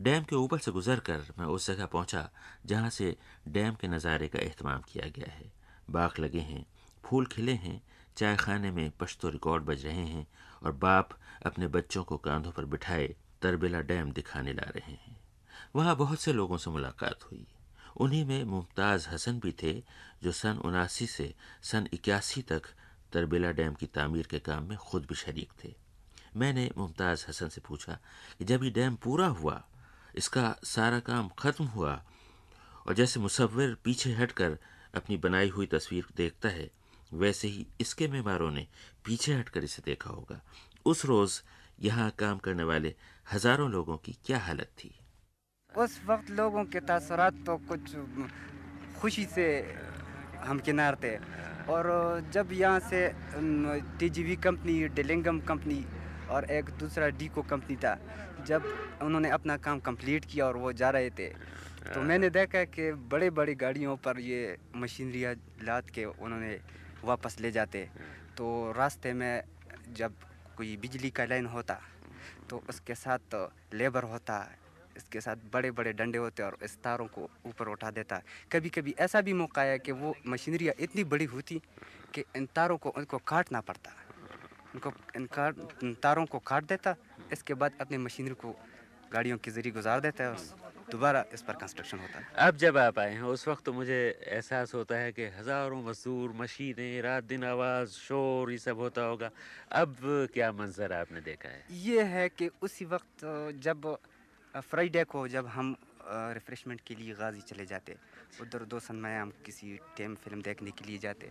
डैम के ऊपर से गुजरकर मैं उस जगह पहुँचा जहाँ से डैम के नज़ारे का अहतमाम किया गया है। बाग लगे हैं, फूल खिले हैं चाय खाने में पश्तो रिकॉर्ड बज रहे हैं और बाप अपने बच्चों को कांधों पर बिठाए तरबेला डैम दिखाने ला रहे हैं। वहाँ बहुत से लोगों से मुलाकात हुई। उन्हीं में मुमताज़ हसन भी थे, जो सन उनासी से सन इक्यासी तक तरबेला डैम की तामीर के काम में खुद भी शरीक थे। मैंने मुमताज़ हसन से पूछा कि जब ये डैम पूरा हुआ, इसका सारा काम ख़त्म हुआ और जैसे मुसविर पीछे हटकर अपनी बनाई हुई तस्वीर देखता है, वैसे ही इसके मेहमारों ने पीछे हटकर इसे देखा होगा। उस रोज़ यहाँ काम करने वाले हज़ारों लोगों की क्या हालत थी? उस वक्त लोगों के तासरात तो कुछ खुशी से हम किनार थे। और जब यहाँ से टीजीवी कंपनी डेलिंगम कंपनी और एक दूसरा डीको कंपनी था जब उन्होंने अपना काम कंप्लीट किया और वो जा रहे थे तो मैंने देखा कि बड़े बड़ी गाड़ियों पर ये मशीनरियाँ लाद के उन्होंने वापस ले जाते। तो रास्ते में जब कोई बिजली का लाइन होता तो उसके साथ लेबर होता इसके साथ बड़े बड़े डंडे होते हैं और इस तारों को ऊपर उठा देता है। कभी कभी ऐसा भी मौका आया कि वो मशीनरियाँ इतनी बड़ी होती कि इन तारों को उनको काटना पड़ता। उनको इन काट इन तारों को काट देता इसके बाद अपनी मशीनरी को गाड़ियों के ज़रिए गुजार देता है और दोबारा इस पर कंस्ट्रक्शन होता है। अब जब आप आए हैं उस वक्त तो मुझे एहसास होता है कि हज़ारों मजदूर मशीनें रात दिन आवाज़ शोर ये सब होता होगा। अब क्या मंजर आपने देखा है? ये है कि उसी वक्त जब फ्राइडे को जब हम रिफ़्रेशमेंट के लिए गाजी चले जाते उधर दो सन में हम किसी टेम फ़िल्म देखने के लिए जाते।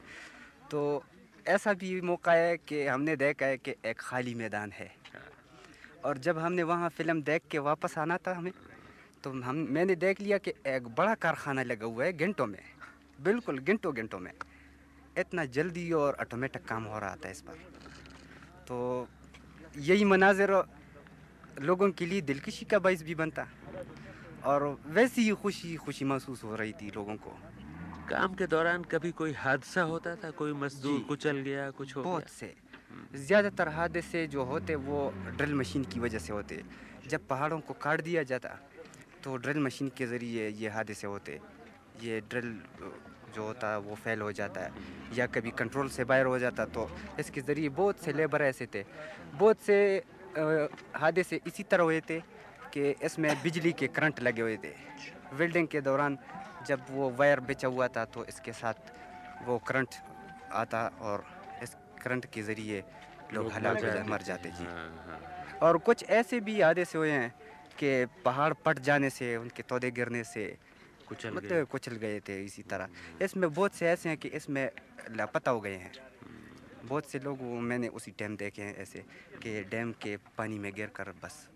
तो ऐसा भी मौका है कि हमने देखा है कि एक खाली मैदान है। और जब हमने वहाँ फ़िल्म देख के वापस आना था हमें तो हम मैंने देख लिया कि एक बड़ा कारखाना लगा हुआ है घंटों में। बिल्कुल घंटों घंटों में। इतना जल्दी और ऑटोमेटिक काम हो रहा था इस पर तो यही मनाजिर लोगों के लिए दिलकशी का बायस भी बनता। और वैसी ही खुशी खुशी महसूस हो रही थी लोगों को। काम के दौरान कभी कोई हादसा होता था? कोई मजदूर कुचल गया कुछ हो बहुत गया? से। ज़्यादातर हादसे जो होते वो ड्रिल मशीन की वजह से होते। जब पहाड़ों को काट दिया जाता तो ड्रिल मशीन के ज़रिए ये हादसे होते। ये ड्रिल जो होता है वो फेल हो जाता। है या कभी कंट्रोल से बाहर हो जाता तो इसके ज़रिए बहुत से लेबर ऐसे थे। बहुत से हादसे इसी तरह हुए थे कि इसमें बिजली के करंट लगे हुए थे। वेल्डिंग के दौरान जब वो वायर बिछा हुआ था तो इसके साथ वो करंट आता और इस करंट के ज़रिए लोग हलाक हो मर जाते जी और कुछ ऐसे भी हादसे हुए हैं कि पहाड़ पट जाने से उनके तोदे गिरने से कुचल मतलब कुचल गए थे इसी तरह। इसमें बहुत से ऐसे हैं कि इसमें लापता हो गए हैं। बहुत से लोग मैंने उसी टाइम देखे हैं ऐसे, कि डैम के पानी में गिर कर बस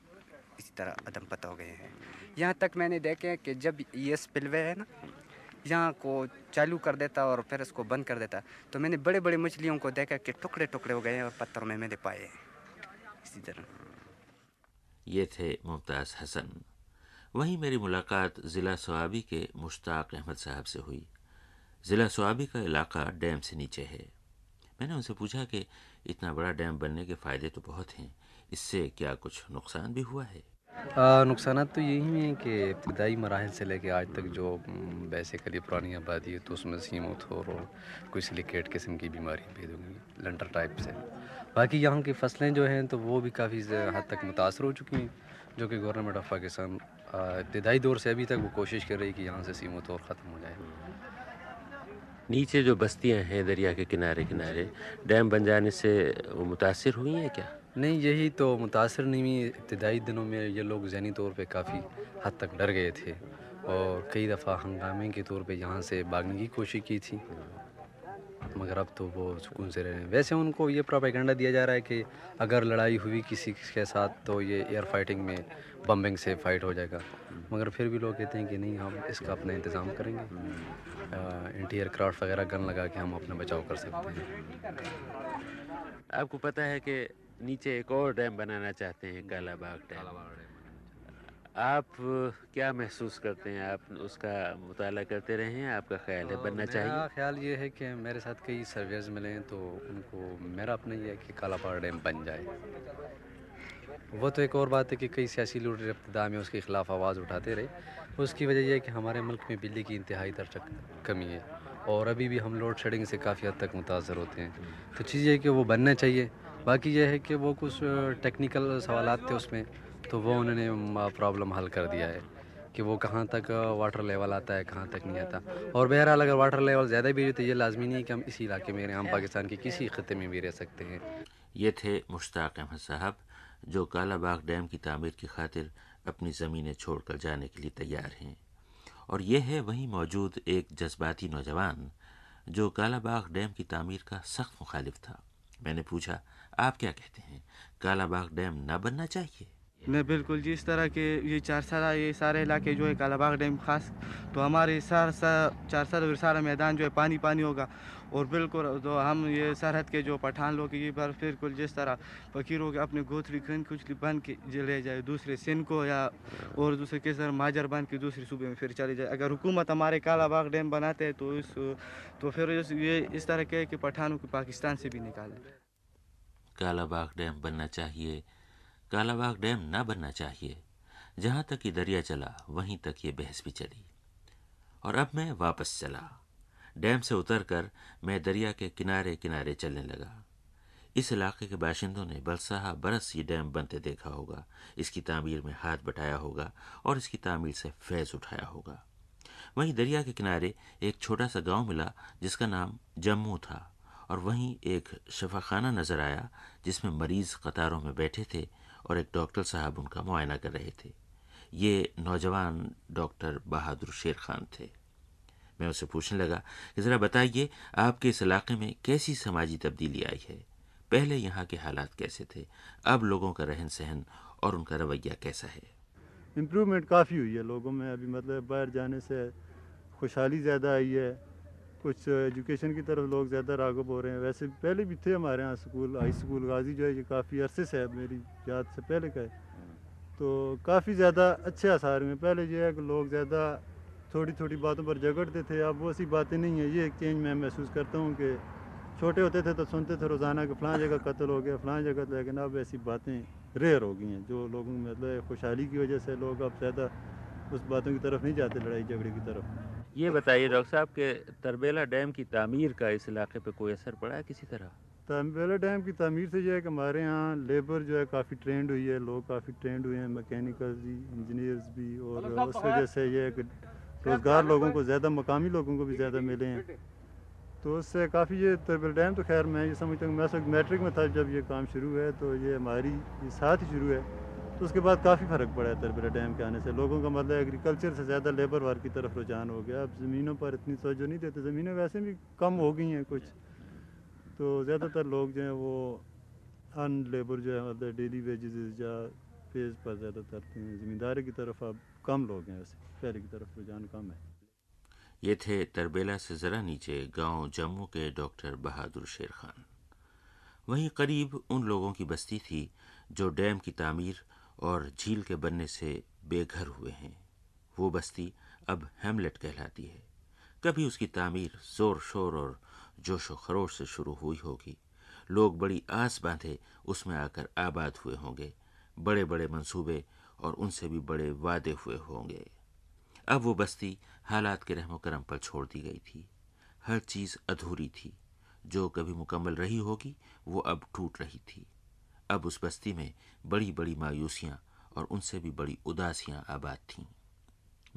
इसी तरह अदम पता हो गए हैं। यहाँ तक मैंने देखे हैं कि जब ये स्पिलवे है ना, यहाँ को चालू कर देता और फिर इसको बंद कर देता तो मैंने बड़े बड़े मछलियों को देखा कि टुकड़े टुकड़े हो गए हैं और पत्थरों में मैंने पाए हैं। इसी तरह। ये थे मुमताज़ हसन। वहीं मेरी मुलाकात ज़िला सोआबी के मुश्ताक अहमद साहब से हुई। ज़िला सोआबी का इलाका डैम से नीचे है। मैंने उनसे पूछा कि, इतना बड़ा डैम बनने के फ़ायदे तो बहुत हैं, इससे क्या कुछ नुकसान भी हुआ है? नुकसान तो यही हैं कि इब्तदाई मराहल से लेके आज तक जो बेसिकली पुरानी आबादी है तो उसमें सीमोथोर और कोई सिलिकेट किस्म की बीमारी पैदा हुई लंटर टाइप से। बाकी यहाँ की फ़सलें जो हैं तो वो भी काफ़ी हद तक मुतासर हो चुकी हैं, जो कि गवर्नमेंट ऑफ़ पाकिस्तान इब्तदाई दौर से अभी तक वो कोशिश कर रही है कि यहाँ से सीमोथोर ख़त्म हो जाए। नीचे जो बस्तियाँ हैं दरिया के किनारे किनारे, डैम बन जाने से वो मुतासर हुई हैं क्या? नहीं, यही तो मुतासर नहीं हुई। इब्तदाई दिनों में ये लोग जहनी तौर पे काफ़ी हद तक डर गए थे और कई दफ़ा हंगामे के तौर पे यहाँ से भागने की कोशिश की थी। मगर अब तो वो सुकून से रह रहे हैं। वैसे उनको ये प्रोपेगेंडा दिया जा रहा है कि अगर लड़ाई हुई किसी के साथ तो ये एयर फाइटिंग में बम्बिंग से फाइट हो जाएगा। मगर फिर भी लोग कहते हैं कि नहीं हम इसका अपना इंतज़ाम करेंगे। एंटी एयरक्राफ्ट वगैरह गन लगा के हम अपना बचाव कर सकते हैं। आपको पता है कि नीचे एक और डैम बनाना चाहते हैं काला बाग डैम आप क्या महसूस करते हैं? आप उसका मुताल करते रहे हैं आपका ख्याल है बनना मेरा चाहिए। ख्याल ये है कि मेरे साथ कई सर्वेज मिले हैं तो उनको मेरा अपना ये है कि काला पहाड़ डैम बन जाए। वो तो एक और बात है कि कई सियासी लीडर इब्तदा में उसके ख़िलाफ़ आवाज़ उठाते रहे। उसकी वजह यह है कि हमारे मुल्क में बिजली की इंतहाई दर्जा कमी है और अभी भी हम लोड शेडिंग से काफ़ी हद तक मुतासर होते हैं। तो चीज़ ये है कि वो बनना चाहिए। बाकी यह है कि वो कुछ टेक्निकल सवाल थे उसमें तो वो उन्होंने प्रॉब्लम हल कर दिया है कि वो कहाँ तक वाटर लेवल आता है, कहाँ तक नहीं आता। और बहरहाल अगर वाटर लेवल ज़्यादा भी तो ये लाजमी नहीं है कि हम इसी इलाके में रहें, हम पाकिस्तान के किसी खत्े में भी रह सकते हैं। ये थे मुश्ताक अहमद साहब, जो काला बाग डैम की तामीर की खातिर अपनी ज़मीनें छोड़कर जाने के लिए तैयार हैं। और ये है वहीं मौजूद एक जज्बाती नौजवान, जो कालाबाग डैम की तामीर का सख्त मुखालिफ था। मैंने पूछा, आप क्या कहते हैं? कालाबाग डैम ना बनना चाहिए? नहीं बिल्कुल जिस तरह के ये चार सारा ये सारे इलाके जो है कालाबाग डैम, खास तो हमारे सारा सा चार सारा सारा मैदान जो है पानी पानी होगा। और बिल्कुल तो हम ये सरहद के जो पठान लोग ये बार बिल्कुल जिस तरह फकीरों के अपने गोथरी खन कुछ बन के ले जाए, दूसरे सिंध को या और दूसरे किस तरह माजर बन के दूसरे सूबे में फिर चले जाए। अगर हुकूमत हमारे कालाबाग डैम बनाते हैं तो इस तो फिर ये इस तरह के, कि पठानों को पाकिस्तान से भी निकालें। कालाबाग डैम बनना चाहिए। कालाबाग डैम ना बनना चाहिए। जहाँ तक ये दरिया चला, वहीं तक ये बहस भी चली। और अब मैं वापस चला। डैम से उतरकर मैं दरिया के किनारे किनारे चलने लगा। इस इलाके के बाशिंदों ने बरसाहा बरस ये डैम बनते देखा होगा। इसकी तामीर में हाथ बटाया होगा और इसकी तामीर से फैज़ उठाया होगा। वहीं दरिया के किनारे एक छोटा सा गाँव मिला, जिसका नाम जम्मू था। और वहीं एक शफाखाना नज़र आया, जिसमें मरीज़ कतारों में बैठे थे। और एक डॉक्टर साहब उनका मुआयना कर रहे थे। ये नौजवान डॉक्टर बहादुर शेर खान थे। मैं उससे पूछने लगा कि ज़रा बताइए, आपके इस इलाके में कैसी समाजी तब्दीली आई है? पहले यहाँ के हालात कैसे थे? अब लोगों का रहन सहन और उनका रवैया कैसा है? इम्प्रूवमेंट काफ़ी हुई है लोगों में। अभी मतलब बाहर जाने से खुशहाली ज़्यादा आई है। कुछ एजुकेशन की तरफ़ लोग ज़्यादा रागब हो रहे हैं। वैसे पहले भी थे हमारे यहाँ स्कूल, हाई स्कूल, गाजी जो है, ये काफ़ी अरसे से है, मेरी याद से पहले का है। तो काफ़ी ज़्यादा अच्छे आसार हुए पहले ये है कि लोग ज़्यादा थोड़ी थोड़ी बातों पर झगड़ते थे। अब वो ऐसी बातें नहीं है। ये एक चेंज मैं महसूस करता हूँ कि छोटे होते थे तो सुनते थे, रोज़ाना कि फ़लाँ जगह कत्ल हो गया, फ़लाँ जगह, लेकिन अब ऐसी बातें रेयर हो गई हैं, जो लोगों में मतलब खुशहाली की वजह से लोग अब ज़्यादा उस बातों की तरफ़ नहीं जाते लड़ाई झगड़े की तरफ़। ये बताइए डॉक्टर साहब के तरबेला डैम की तामीर का इस इलाके पे कोई असर पड़ा है किसी तरह? तरबेला डैम की तमीर से ये है कि हमारे यहाँ लेबर जो है काफ़ी ट्रेंड हुई है लोग काफ़ी ट्रेंड हुए हैं मैकेनिकल्स भी इंजीनियर्स भी और उस वजह से ये है कि रोज़गार लोगों को ज़्यादा मकामी लोगों को भी ज़्यादा मिले हैं। तो उससे काफ़ी ये तरबेल डैम तो खैर मैं ये समझता हूँ मैं मैट्रिक में था जब ये काम शुरू है तो ये हमारी साथ ही शुरू है। तो उसके बाद काफ़ी फ़र्क पड़ा है तरबेला डैम के आने से। लोगों का मतलब एग्रीकल्चर से ज़्यादा लेबर वर्क की तरफ़ रुझान हो गया। अब ज़मीनों पर इतनी तोजो नहीं देते। ज़मीनें वैसे भी कम हो गई हैं कुछ। तो ज़्यादातर लोग जो हैं वो अन लेबर जो है मतलब डेली वेजेस या पेज पर ज़्यादा करते हैं ज़मींदारी की तरफ़ अब कम लोग हैं वैसे। पहले की तरफ़ रुझान कम है। ये थे तरबेला से ज़रा नीचे गाँव जम्मू के डॉक्टर बहादुर शेर खान। वहीं करीब उन लोगों की बस्ती थी जो डैम की तामीर और झील के बनने से बेघर हुए हैं। वो बस्ती अब हेमलेट कहलाती है। कभी उसकी तामीर ज़ोर शोर और जोशो खरोश से शुरू हुई होगी। लोग बड़ी आस बांधे उसमें आकर आबाद हुए होंगे। बड़े बड़े मंसूबे और उनसे भी बड़े वादे हुए होंगे। अब वो बस्ती हालात के रहमो करम पर छोड़ दी गई थी। हर चीज़ अधूरी थी। जो कभी मुकम्मल रही होगी, वो अब टूट रही थी। अब उस बस्ती में बड़ी बड़ी मायूसियाँ और उनसे भी बड़ी उदासियाँ आबाद थीं।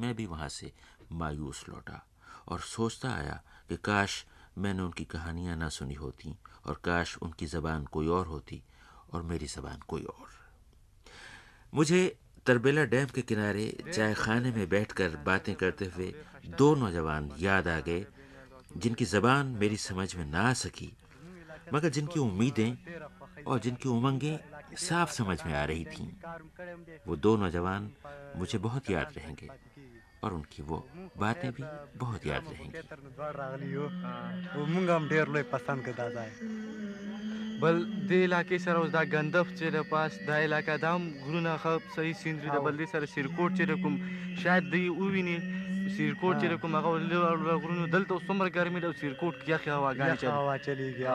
मैं भी वहाँ से मायूस लौटा और सोचता आया कि काश मैंने उनकी कहानियाँ ना सुनी होती और काश उनकी ज़बान कोई और होती और मेरी ज़बान कोई और। मुझे तरबेला डैम के किनारे चाय खाने में बैठकर बातें करते हुए दो नौजवान याद आ गए, जिनकी ज़बान मेरी समझ में ना आ सकी, मगर जिनकी उम्मीदें और जिनकी उमंगें साफ़ समझ में आ रही थीं वो दो नौजवान मुझे बहुत याद रहेंगे और उनकी वो बातें भी बहुत याद रहेंगी। बल दे इलाके सर उस दा गंदफ चे द पास दा इलाका दाम गुरुना खब सही सिंद्री द बल्दी सर सिरकोट चे रकुम शायद दी उविनी सिरकोट चे रकुम अगा गुरुनु दल तो समर गर्मी द सिरकोट किया क्या हवा गाड़ी चली। हवा चली गया।